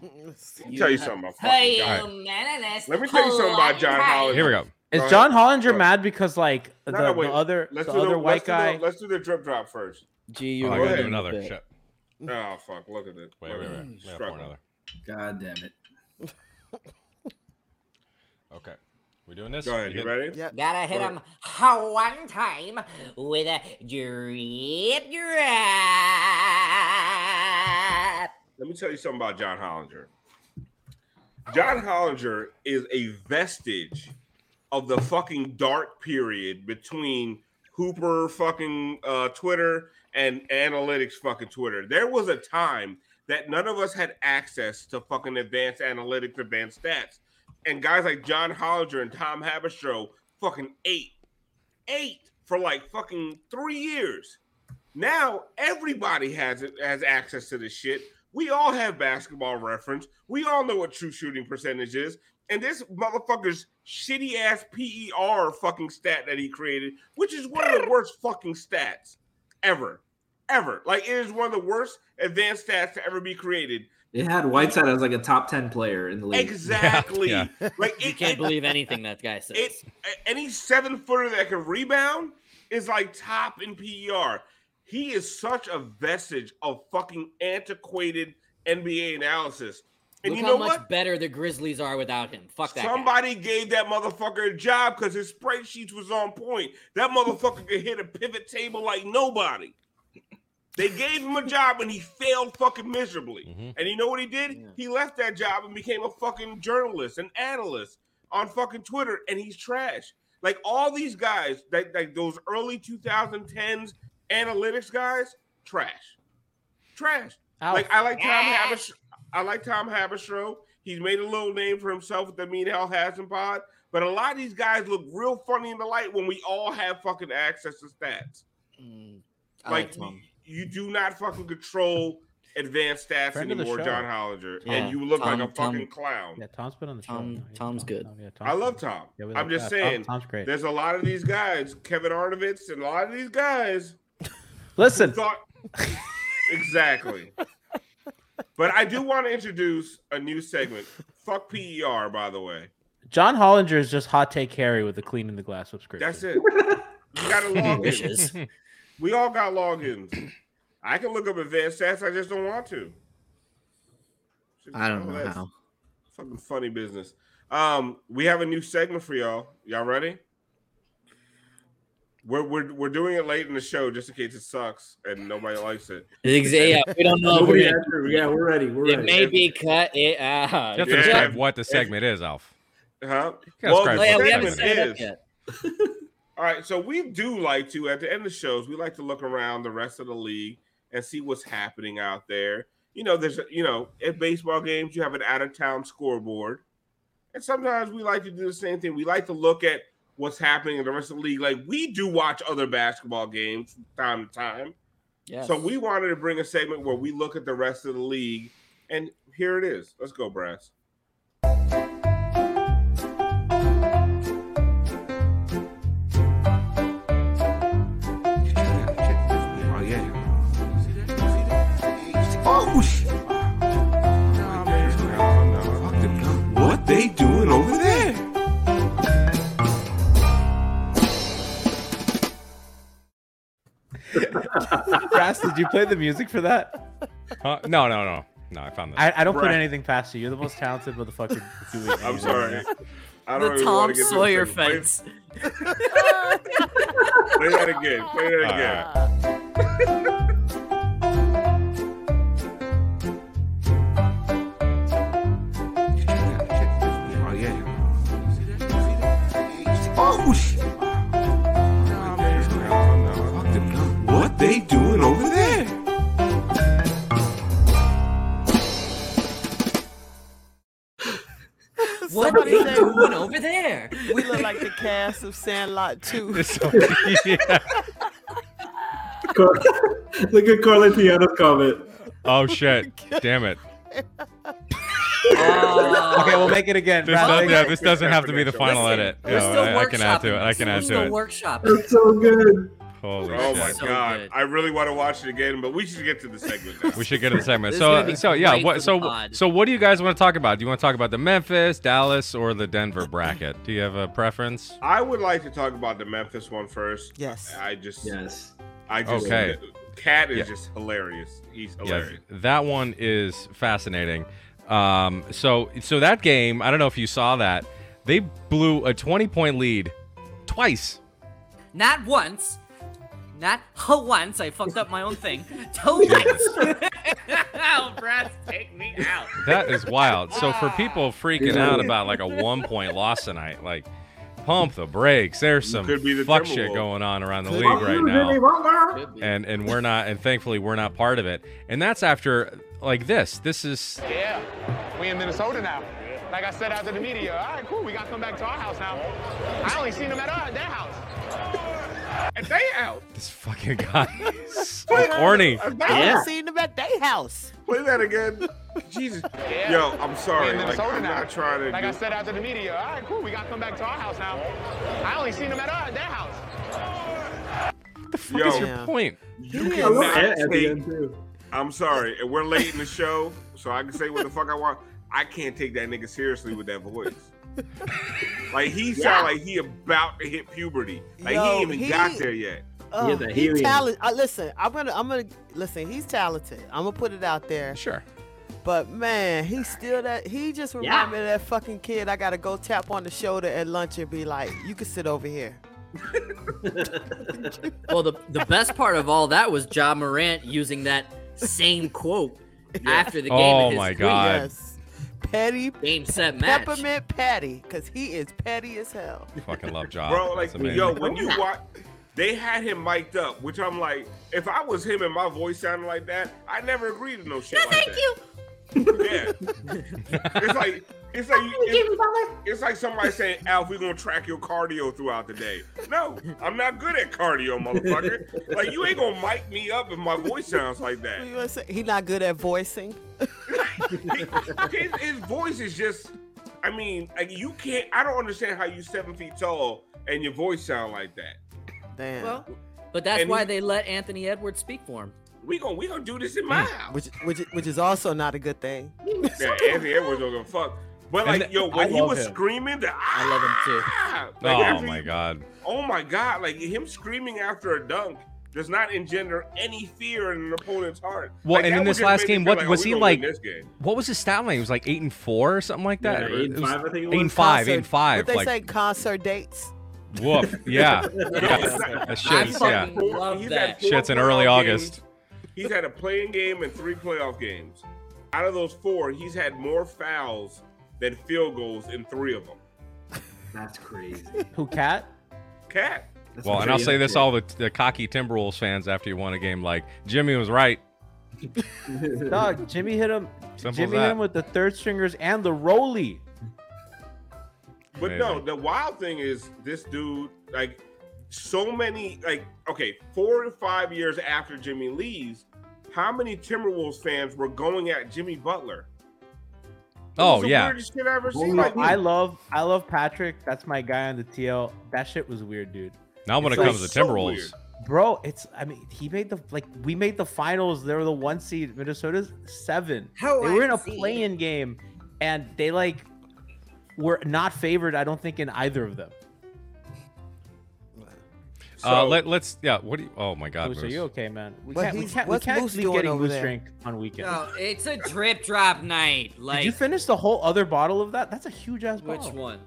Let me tell you something about fucking Hey, John. unanimous. Let me tell you something about John Hollinger. Here we go. Is Go John. Hollinger Go. mad because like the, No, no, wait. the other Let's the do other the, white let's do guy? the, let's do the drip drop first. Gee, you Oh, I gotta do another bit. shit. Oh fuck! Look at it. Wait, wait, wait. I gotta another. God damn it. Okay. We doing this? Go ahead. You good? ready? Yep. Gotta hit him one time with a drip drop. Let me tell you something about John Hollinger. John Hollinger is a vestige of the fucking dark period between Hooper fucking uh, Twitter and analytics fucking Twitter. There was a time that none of us had access to fucking advanced analytics, advanced stats. And guys like John Hollinger and Tom Haberstroh fucking ate, ate for like fucking three years. Now everybody has it has access to this shit. We all have basketball reference. We all know what true shooting percentage is. And this motherfucker's shitty ass PER fucking stat that he created, which is one of the worst fucking stats ever. Ever. Like it is one of the worst advanced stats to ever be created. It had Whiteside as like a top 10 player in the league. Exactly. Yeah, *laughs* Like You it, can't it- believe anything that guy says. it, any seven footer that can rebound is like top in PER. He is such a vestige of fucking antiquated NBA analysis. And Look you how know much what? better the Grizzlies are without him. Fuck that. guy. Somebody gave that motherfucker a job because his spreadsheets was on point. That motherfucker could hit a pivot table like nobody. They gave him a job and he failed fucking miserably. Mhm. And you know what he did? Yeah. He left that job and became a fucking journalist, an analyst on fucking Twitter, and he's trash. Like all these guys, like, like those early 2010s analytics guys, trash. Trash. Ow. Like I like Tom Haberstroh. I like Tom Haberstroh. He's made a little name for himself with the Mean Hell Hasn't Pod. But a lot of these guys look real funny in the light when we all have fucking access to stats. I like like Tom. You, you do not fucking control advanced stats Friend anymore. John Hollinger, Yeah, and you look Tom- like a Tom- fucking clown. Yeah, Tom's been on the show. Tom- No, Tom's Tom- good. no, yeah, I love. Tom. Yeah, we I'm like just that. Tom- saying, Tom's great. there's a lot of these guys, Kevin Arnovitz, and a lot of these guys *laughs* Listen, thought *laughs* exactly. But I do want to introduce a new segment. Fuck PER, by the way. John Hollinger is just hot take Harry with the cleaning the glass subscription. That's it. You gotta log in. Wishes. We all got logins. I can look up advanced stats. I just don't want to. I don't know how. Fucking funny business. Um, we have a new segment for y'all. Y'all ready? We're, we're we're doing it late in the show just in case it sucks and nobody likes it. Exa- yeah, we don't know. if Nobody we're gonna- Yeah, we're ready. We're It ready. may be cut. It, You have to Yeah. describe what the segment is, Alf. Huh? Well, the yeah, what we the haven't segment it is- yet. *laughs* All right, so we do like to at the end of shows, we like to look around the rest of the league and see what's happening out there. You know, there's you know, at baseball games you have an out of town scoreboard, and sometimes we like to do the same thing. We like to look at what's happening in the rest of the league. Like we do watch other basketball games from time to time. Yes. So we wanted to bring a segment where we look at the rest of the league, and here it is. Let's go, Brass. Brass, did you play the music for that? Huh? *laughs* no, no, no, no. I found this. I, I don't put Right. anything past you. You're the most talented motherfucker *laughs* doing I'm sorry. I don't the even Tom wanna get to the Sawyer segment. fence. *laughs* Play that again. Play that again. What are Somebody they said doing over there? *laughs* we look like the cast of Sandlot 2. So- yeah. Look at Carly Piano's comment. Oh shit! *laughs* Damn it! Oh. Okay, we'll make it again. This does, yeah, this doesn't have to be the final Listen, edit. We're I, I can add to it. I can add to it. Workshop. It's so good. Holy Oh my So god! good. I really want to watch it again, but we should get to the segment. Now. We should get to the segment. So, so yeah. What? So, pod. so what do you guys want to talk about? Do you want to talk about the Memphis, Dallas, or the Denver bracket? Do you have a preference? I would like to talk about the Memphis one first. Yes. I just, Yes. I just, Okay. Cat is Yeah. just hilarious. He's Yeah, hilarious. that one is fascinating. Um, so, so that game, I don't know if you saw that. They blew a 20 point lead twice. Not once. Not once. I fucked up my own thing. *laughs* Twice. *laughs* oh, Brad, take me out. That is wild. So for ah. people freaking out about like a one point loss tonight, like pump the brakes. There's some could be the fuck shit going on around the league right now. And and we're not and thankfully we're not part of it. And that's after like this. This is Yeah, we in Minnesota now. Like I said after the media, all right, cool, we gotta come back to our house now. I only seen them at our, their house. And they out. this fucking guy. *laughs* so corny. I Yeah. haven't seen him at their house. Play that again. Jesus. Yeah. Yo, I'm sorry. in Like, Minnesota I'm now. not trying to. Like I do- said after the media, all right, cool, we gotta come back to our house now. I only seen him at our, their house. What the fuck Yo. is your Yeah. point? you He. I love cannot Ed at the take. end too. I'm sorry, and we're late in the show, so I can say what the fuck I want. I can't take that nigga seriously with that voice. Like he sound like he about to hit puberty. Like Yo, he ain't even he- got there yet. Oh, that he helium. talent. Uh, listen, I'm gonna, I'm gonna listen. He's talented. I'm gonna put it out there. Sure. But man, he's still that. He just reminded Yeah. me of that fucking kid. I gotta go tap on the shoulder at lunch and be like, "You can sit over here." *laughs* Well, the, the best part of all that was Ja Morant using that same quote *laughs* after the game. Oh his my tweet. God. Yes, petty Game set match. peppermint patty, cause he is petty as hell. You fucking love job. Bro, like That's amazing. yo, when you watch they had him mic'd up, which I'm like, if I was him and my voice sounded like that, I never agreed to no shit No, like thank that. You. Yeah. it's like it's like it's, it's like somebody saying, Alf, we're gonna track your cardio throughout the day. No, I'm not good at cardio, motherfucker. like you ain't gonna mic me up if my voice sounds like that. You wanna say he not good at voicing. *laughs* his, his voice is just I mean, like you can't I don't understand how you seven feet tall and your voice sound like that. Damn. Well, but that's And why he- they let Anthony Edwards speak for him. We gonna we gonna do this in my house. which which which is also not a good thing. Yeah, Anthony Edwards don't give a fuck. But like, the- yo, I when he was him. screaming, the I love him too. ah, like, Oh my he- god. Oh my god! Like him screaming after a dunk does not engender any fear in an opponent's heart. Well, Like, and in this last game, what like, oh, was we he like? This game. What was his stat line? He was like eight and four or something like that. Yeah, eight and five, I think it Eight and was. five, eight and five. What they Like say concert dates. woof. Yeah. *laughs* No, it's That I shit yeah. fucking love He's that. had four Shit's in early playoff August. games. He's had a playing game and three playoff games. Out of those four, he's had more fouls than field goals in three of them. That's crazy. Who cat? Cat. That's Well, and I'll say this: accurate. all the, the cocky Timberwolves fans after you won a game, like Jimmy was right. *laughs* Dog, Jimmy hit him. Simple Jimmy hit him with the third stringers and the rolly. But no, the wild thing is this dude, like, so many, like, okay, four to five years after Jimmy leaves, how many Timberwolves fans were going at Jimmy Butler? Oh the yeah. weirdest shit I ever seen. Like, I love I love Patrick. That's my guy on the TL. That shit was weird, dude. Now when it It's comes to Timberwolves, weird. Bro, it's I mean he made the like we made the finals. They were the one seed. Minnesota's seven. How they were in a I see. playing game, and they like were not favored. I don't think in either of them. so, uh, let let's yeah. What do you? Oh my God. Moose, are you okay, man? We But can't. We can't. We can't Moose be getting over Moose there? drink on weekends. No, it's a drip drop night. Like Did you finish the whole other bottle of that? That's a huge ass bottle. which one?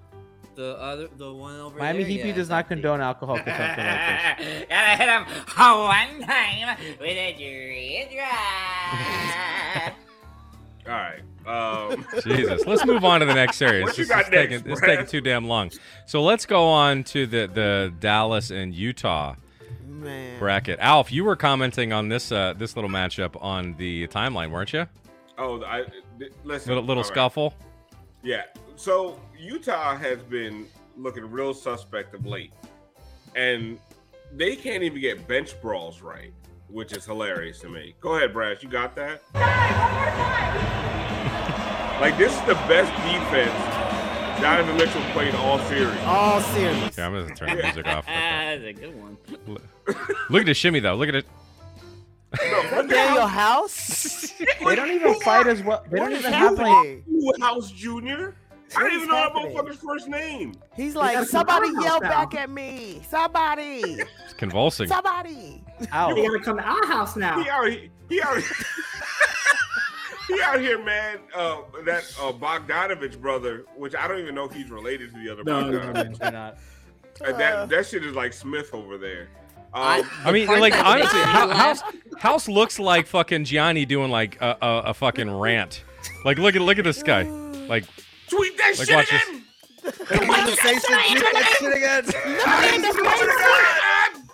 The other, the one over Miami there. Heat Yeah, does not condone alcohol consumption like this. *laughs* Gotta hit him one time with a drip drop. *laughs* all right. Um, *laughs* Jesus. Let's move on to the next series. What you This got is taking, it's taking too damn long. So let's go on to the the Dallas and Utah Man. bracket. Alf, you were commenting on this uh, this little matchup on the timeline, weren't you? oh, I th- listen. Little little all right. scuffle. Yeah. So Utah has been looking real suspect of late, and they can't even get bench brawls right, which is hilarious to me. Go ahead, Brass. You got that? like this is the best defense Donovan Mitchell played all series. All series. Yeah, I'm gonna turn the music off. *laughs* That's a good one. Look at the shimmy though. Look at it. No, *laughs* Danuel House. *laughs* They don't even fight as well. They What don't even have like. House Jr. I What don't even know that motherfucker's first name. He's like, gotta somebody come yell house back now." at me. Somebody. It's convulsing. Somebody. Ow. You gotta come to our house now. He out he, he out *laughs* he out here, man. Uh, that uh, Bogdanovich brother, which I don't even know if he's related to the other No, no, Bogdanovich. They're not. *laughs* Uh, that that shit is like Smith over there. I- Um, I mean, like honestly, makes me Hou- laugh- House House looks like fucking Gianni doing like a, a, a fucking rant. Like look at look at this guy. Like tweet that Like, shit watch this. again.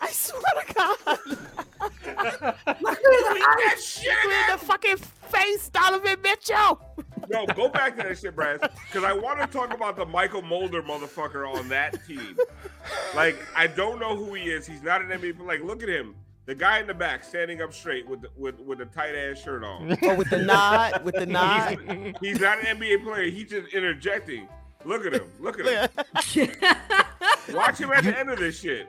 I swear to God. Tweet that shit In again. the fucking face, Donovan Mitchell. No, go back to that shit, Brad, because I want to talk about the Michael Mulder motherfucker on that team. Like, I don't know who he is. He's not an NBA. player. Like, look at him. The guy in the back, standing up straight with the, with with a tight ass shirt on. *laughs* Oh, with the nod, with the nod. *laughs* He's, he's not an NBA player. He's just interjecting. Look at him. Look at him. *laughs* Watch him at the end of this shit.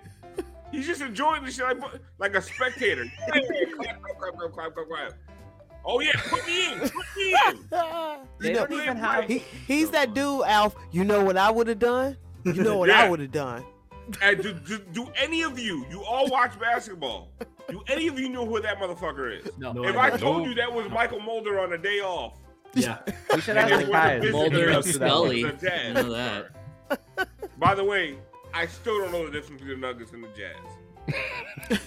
He's just enjoying this shit like, like a spectator. clap, clap, clap, clap, clap, clap, clap. Oh yeah, put me in. Put me in. They You know, don't even have. he, he's that dude, Alf. You know what I would have done? You know what I would have done? And do, do, do any of you, you all watch basketball, do any of you know who that motherfucker is? No. No if idea. I told you that was Michael Mulder on a day off, Yeah. We should and ask it the was a guys. visit Mulder and the- Scully. the know that. *laughs* By the way, I still don't know the difference between the Nuggets and the Jazz.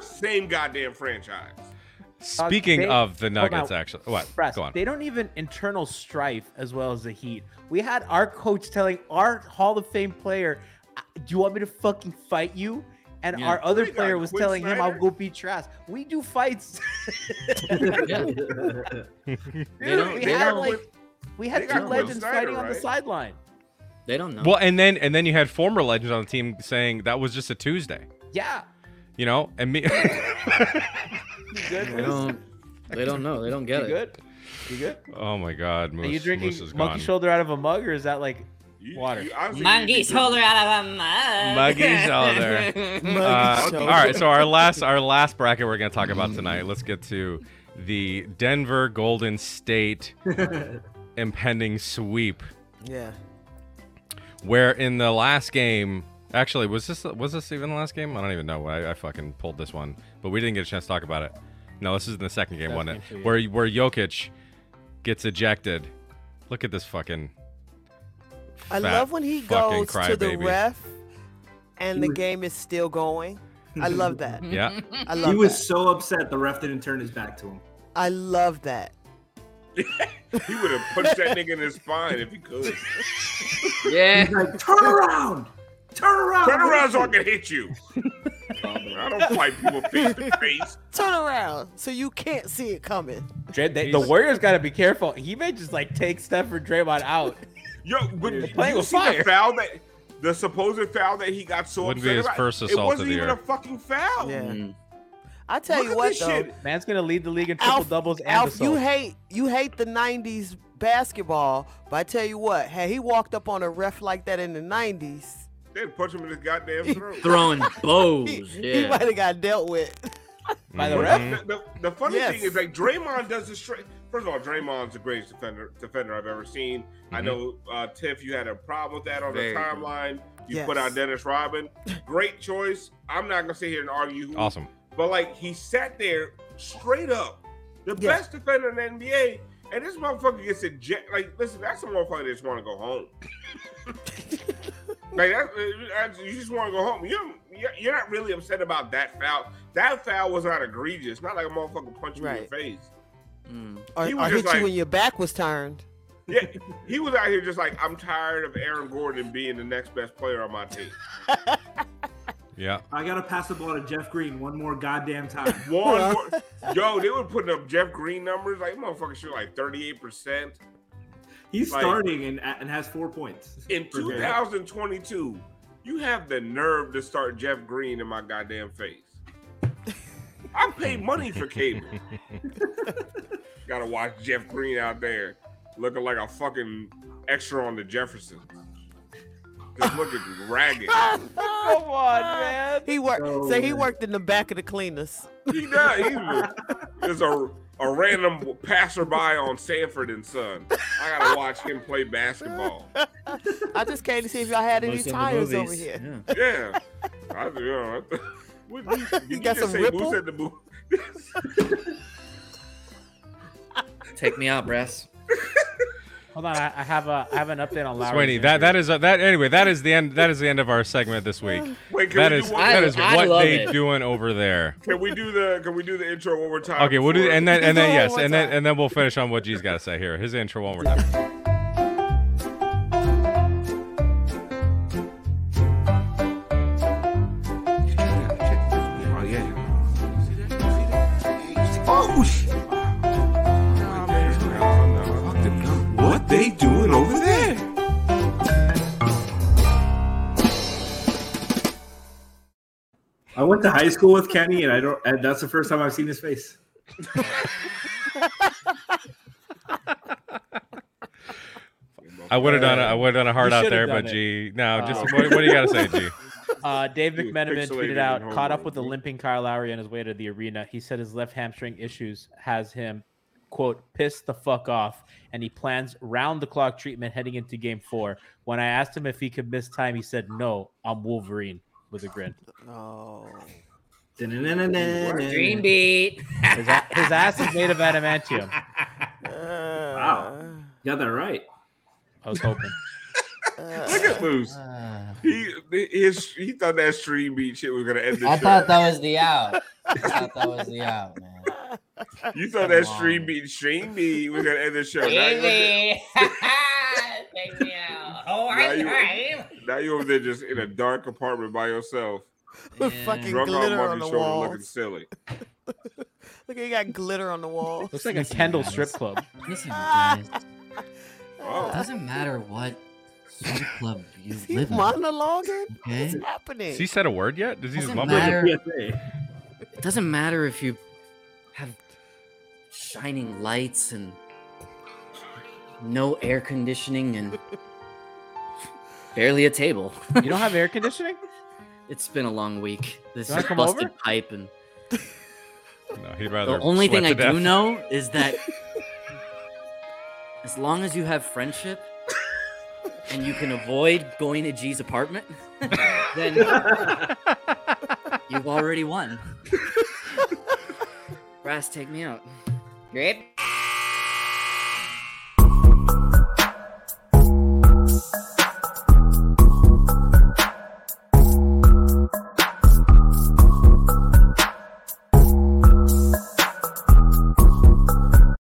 *laughs* Same goddamn franchise. speaking they- of the Nuggets, on. actually, what? Brass, Go on. They don't even internal strife as well as the Heat. We had our coach telling our Hall of Fame player, "Uh, "Do you want me to fucking fight you?" and Yeah. our other We player was Quin telling him, "I'll Snyder. go beat Trask." We do fights. *laughs* Yeah. Dude, They don't- we they had don't- like we had got two legends Snyder, fighting on the sideline. They don't know. Well, and then and then you had former legends on the team saying that was just a Tuesday. Yeah. You know, and me. *laughs* *laughs* They don't. They don't know. They don't get You it. good? You good? oh my God, Are you drinking Moose monkey gone. shoulder out of a mug, or is that like You- water? you- honestly, you Monkey need to- shoulder out of a mug. Muggy shoulder. *laughs* Uh, all right, so our last our last bracket we're gonna talk about tonight. Let's get to the Denver Golden State *laughs* impending sweep. Yeah. Where in the last game, actually, was this was this even the last game? I don't even know. I, I fucking pulled this one, but we didn't get a chance to talk about it. No, this is in the second game, wasn't it? Where where Jokic gets ejected. Look at this fucking. I love when he goes to the crybaby. ref and the game is still going. I love that. *laughs* Yeah. I love He was that. so upset the ref didn't turn his back to him. I love that. *laughs* he would have punched that nigga in his spine if he could. *laughs* Yeah. He's like, turn around, turn around, Turn around so I can hit you. I don't fight people face to face. Turn around so you can't see it coming. Dray, they, the Warriors got to be careful. He may just like take Steph or Draymond out. Yo, but Dude, did playing you with see fire. the foul that the supposed foul that he got so Wouldn't be upset his about? first it assault of wasn't the even year. a fucking foul. Yeah. Mm. I tell Look you at what this though. shit. Man's gonna lead the league in triple Alf, doubles and Alf, you hate you hate the '90s basketball, but I tell you what, had he walked up on a ref like that in the '90s, They'd punch him in his goddamn throat. Throwing *laughs* bows. he, Yeah. might have got dealt with. by the Mhm. ref. The, the, the funny Yes. thing is, like Draymond does this straight. First of all, Draymond's the greatest defender defender I've ever seen. I Mhm. know uh, Tiff, you had a problem with that on Very the good. timeline. You Yes. put out Dennis Rodman. Great choice. I'm not gonna sit here and argue. Who, Awesome. But like he sat there straight up, the Yeah. best defender in the NBA, and this motherfucker gets ejected. Like, listen, that's a motherfucker that just want to go home. *laughs* like that, uh, you just want to go home. You're, you're you're not really upset about that foul. That foul was not egregious. Not like a motherfucker punched you in Right. the face. Mm. Or, He or was hit just you when your back was turned. Yeah, he was out here just like I'm tired of Aaron Gordon being the next best player on my team. *laughs* Yeah. I gotta pass the ball to Jeff Green one more goddamn time. *laughs* One, *laughs* more, yo, they were putting up Jeff Green numbers like motherfucker shoot like 38 percent. He's Like- starting and and has four points In per game. 2022, you have the nerve to start Jeff Green in my goddamn face. I paid money for cable. Gotta watch Jeff Green out there looking like a fucking extra on the Jeffersons. Just looking *laughs* ragged. Come on, man. He worked. No say he way. worked in the back of the cleaners. He does. He's a, there's a, a random passerby on Sanford and Son. I gotta watch him play basketball. I just came to see if y'all had any Most in tires over movies. here. Yeah. Yeah. I, you know, I, what, did you, you got just some say ripple? Moose at the booth? *laughs* Take me out, Brass. Hold on, I, I have a I have an update on Lowry. Sweeney, that that is uh, that anyway. That is the end. That is the end of our segment this week. Wait, can That we is do one? that is I what they it. doing over there. Can we do the Can we do the intro one more time? Okay, we'll do before- and then and then yes, and then and then we'll finish on what G's got to say here. His intro one more time. Went to high school with Kenny, and I don't. And that's the first time I've seen his face. I would have done a, I would have done a hard You out there, but it. G, no, just Oh. what, what do you got to say, G? *laughs* Uh, Dave McMenamin tweeted out, caught up with the limping Kyle Lowry on his way to the arena. He said his left hamstring issues has him, quote, pissed the fuck off, and he plans round the clock treatment heading into game four. When I asked him if he could miss time, he said, no, I'm Wolverine with a grin. *laughs* Oh. Dream beat. His, a- his ass is made of adamantium. *laughs* Uh. wow. You got that right. I was hoping. *laughs* Look at Moose. Uh. He his he thought that stream beat shit was gonna end the show. I show. thought that was the out. I thought that was the out, man. you thought that stream beat stream beat was gonna end the show. Now you, over there- Take me out. Oh, Now I'm you- time. now you over there just in a dark apartment by yourself. *laughs* With Yeah. fucking Drunk on glitter on monkey the shoulder walls. looking silly. *laughs* Look, you got glitter on the wall. Looks like a Kendall guys. strip club. *laughs* Listen, ah. guys. Oh. It doesn't matter what strip club you Is he live in. monologuing? Okay. What's happening? Has he said a word yet? Does he just Doesn't mumble? matter. It doesn't matter if you have shining lights and no air conditioning and barely a table. You don't have air conditioning? *laughs* It's been a long week. This is come busted over? pipe and No, he'd rather. the only thing I sweat to do know is that *laughs* as long as you have friendship and you can avoid going to G's apartment, *laughs* then you've already won. Brass, take me out. Grape?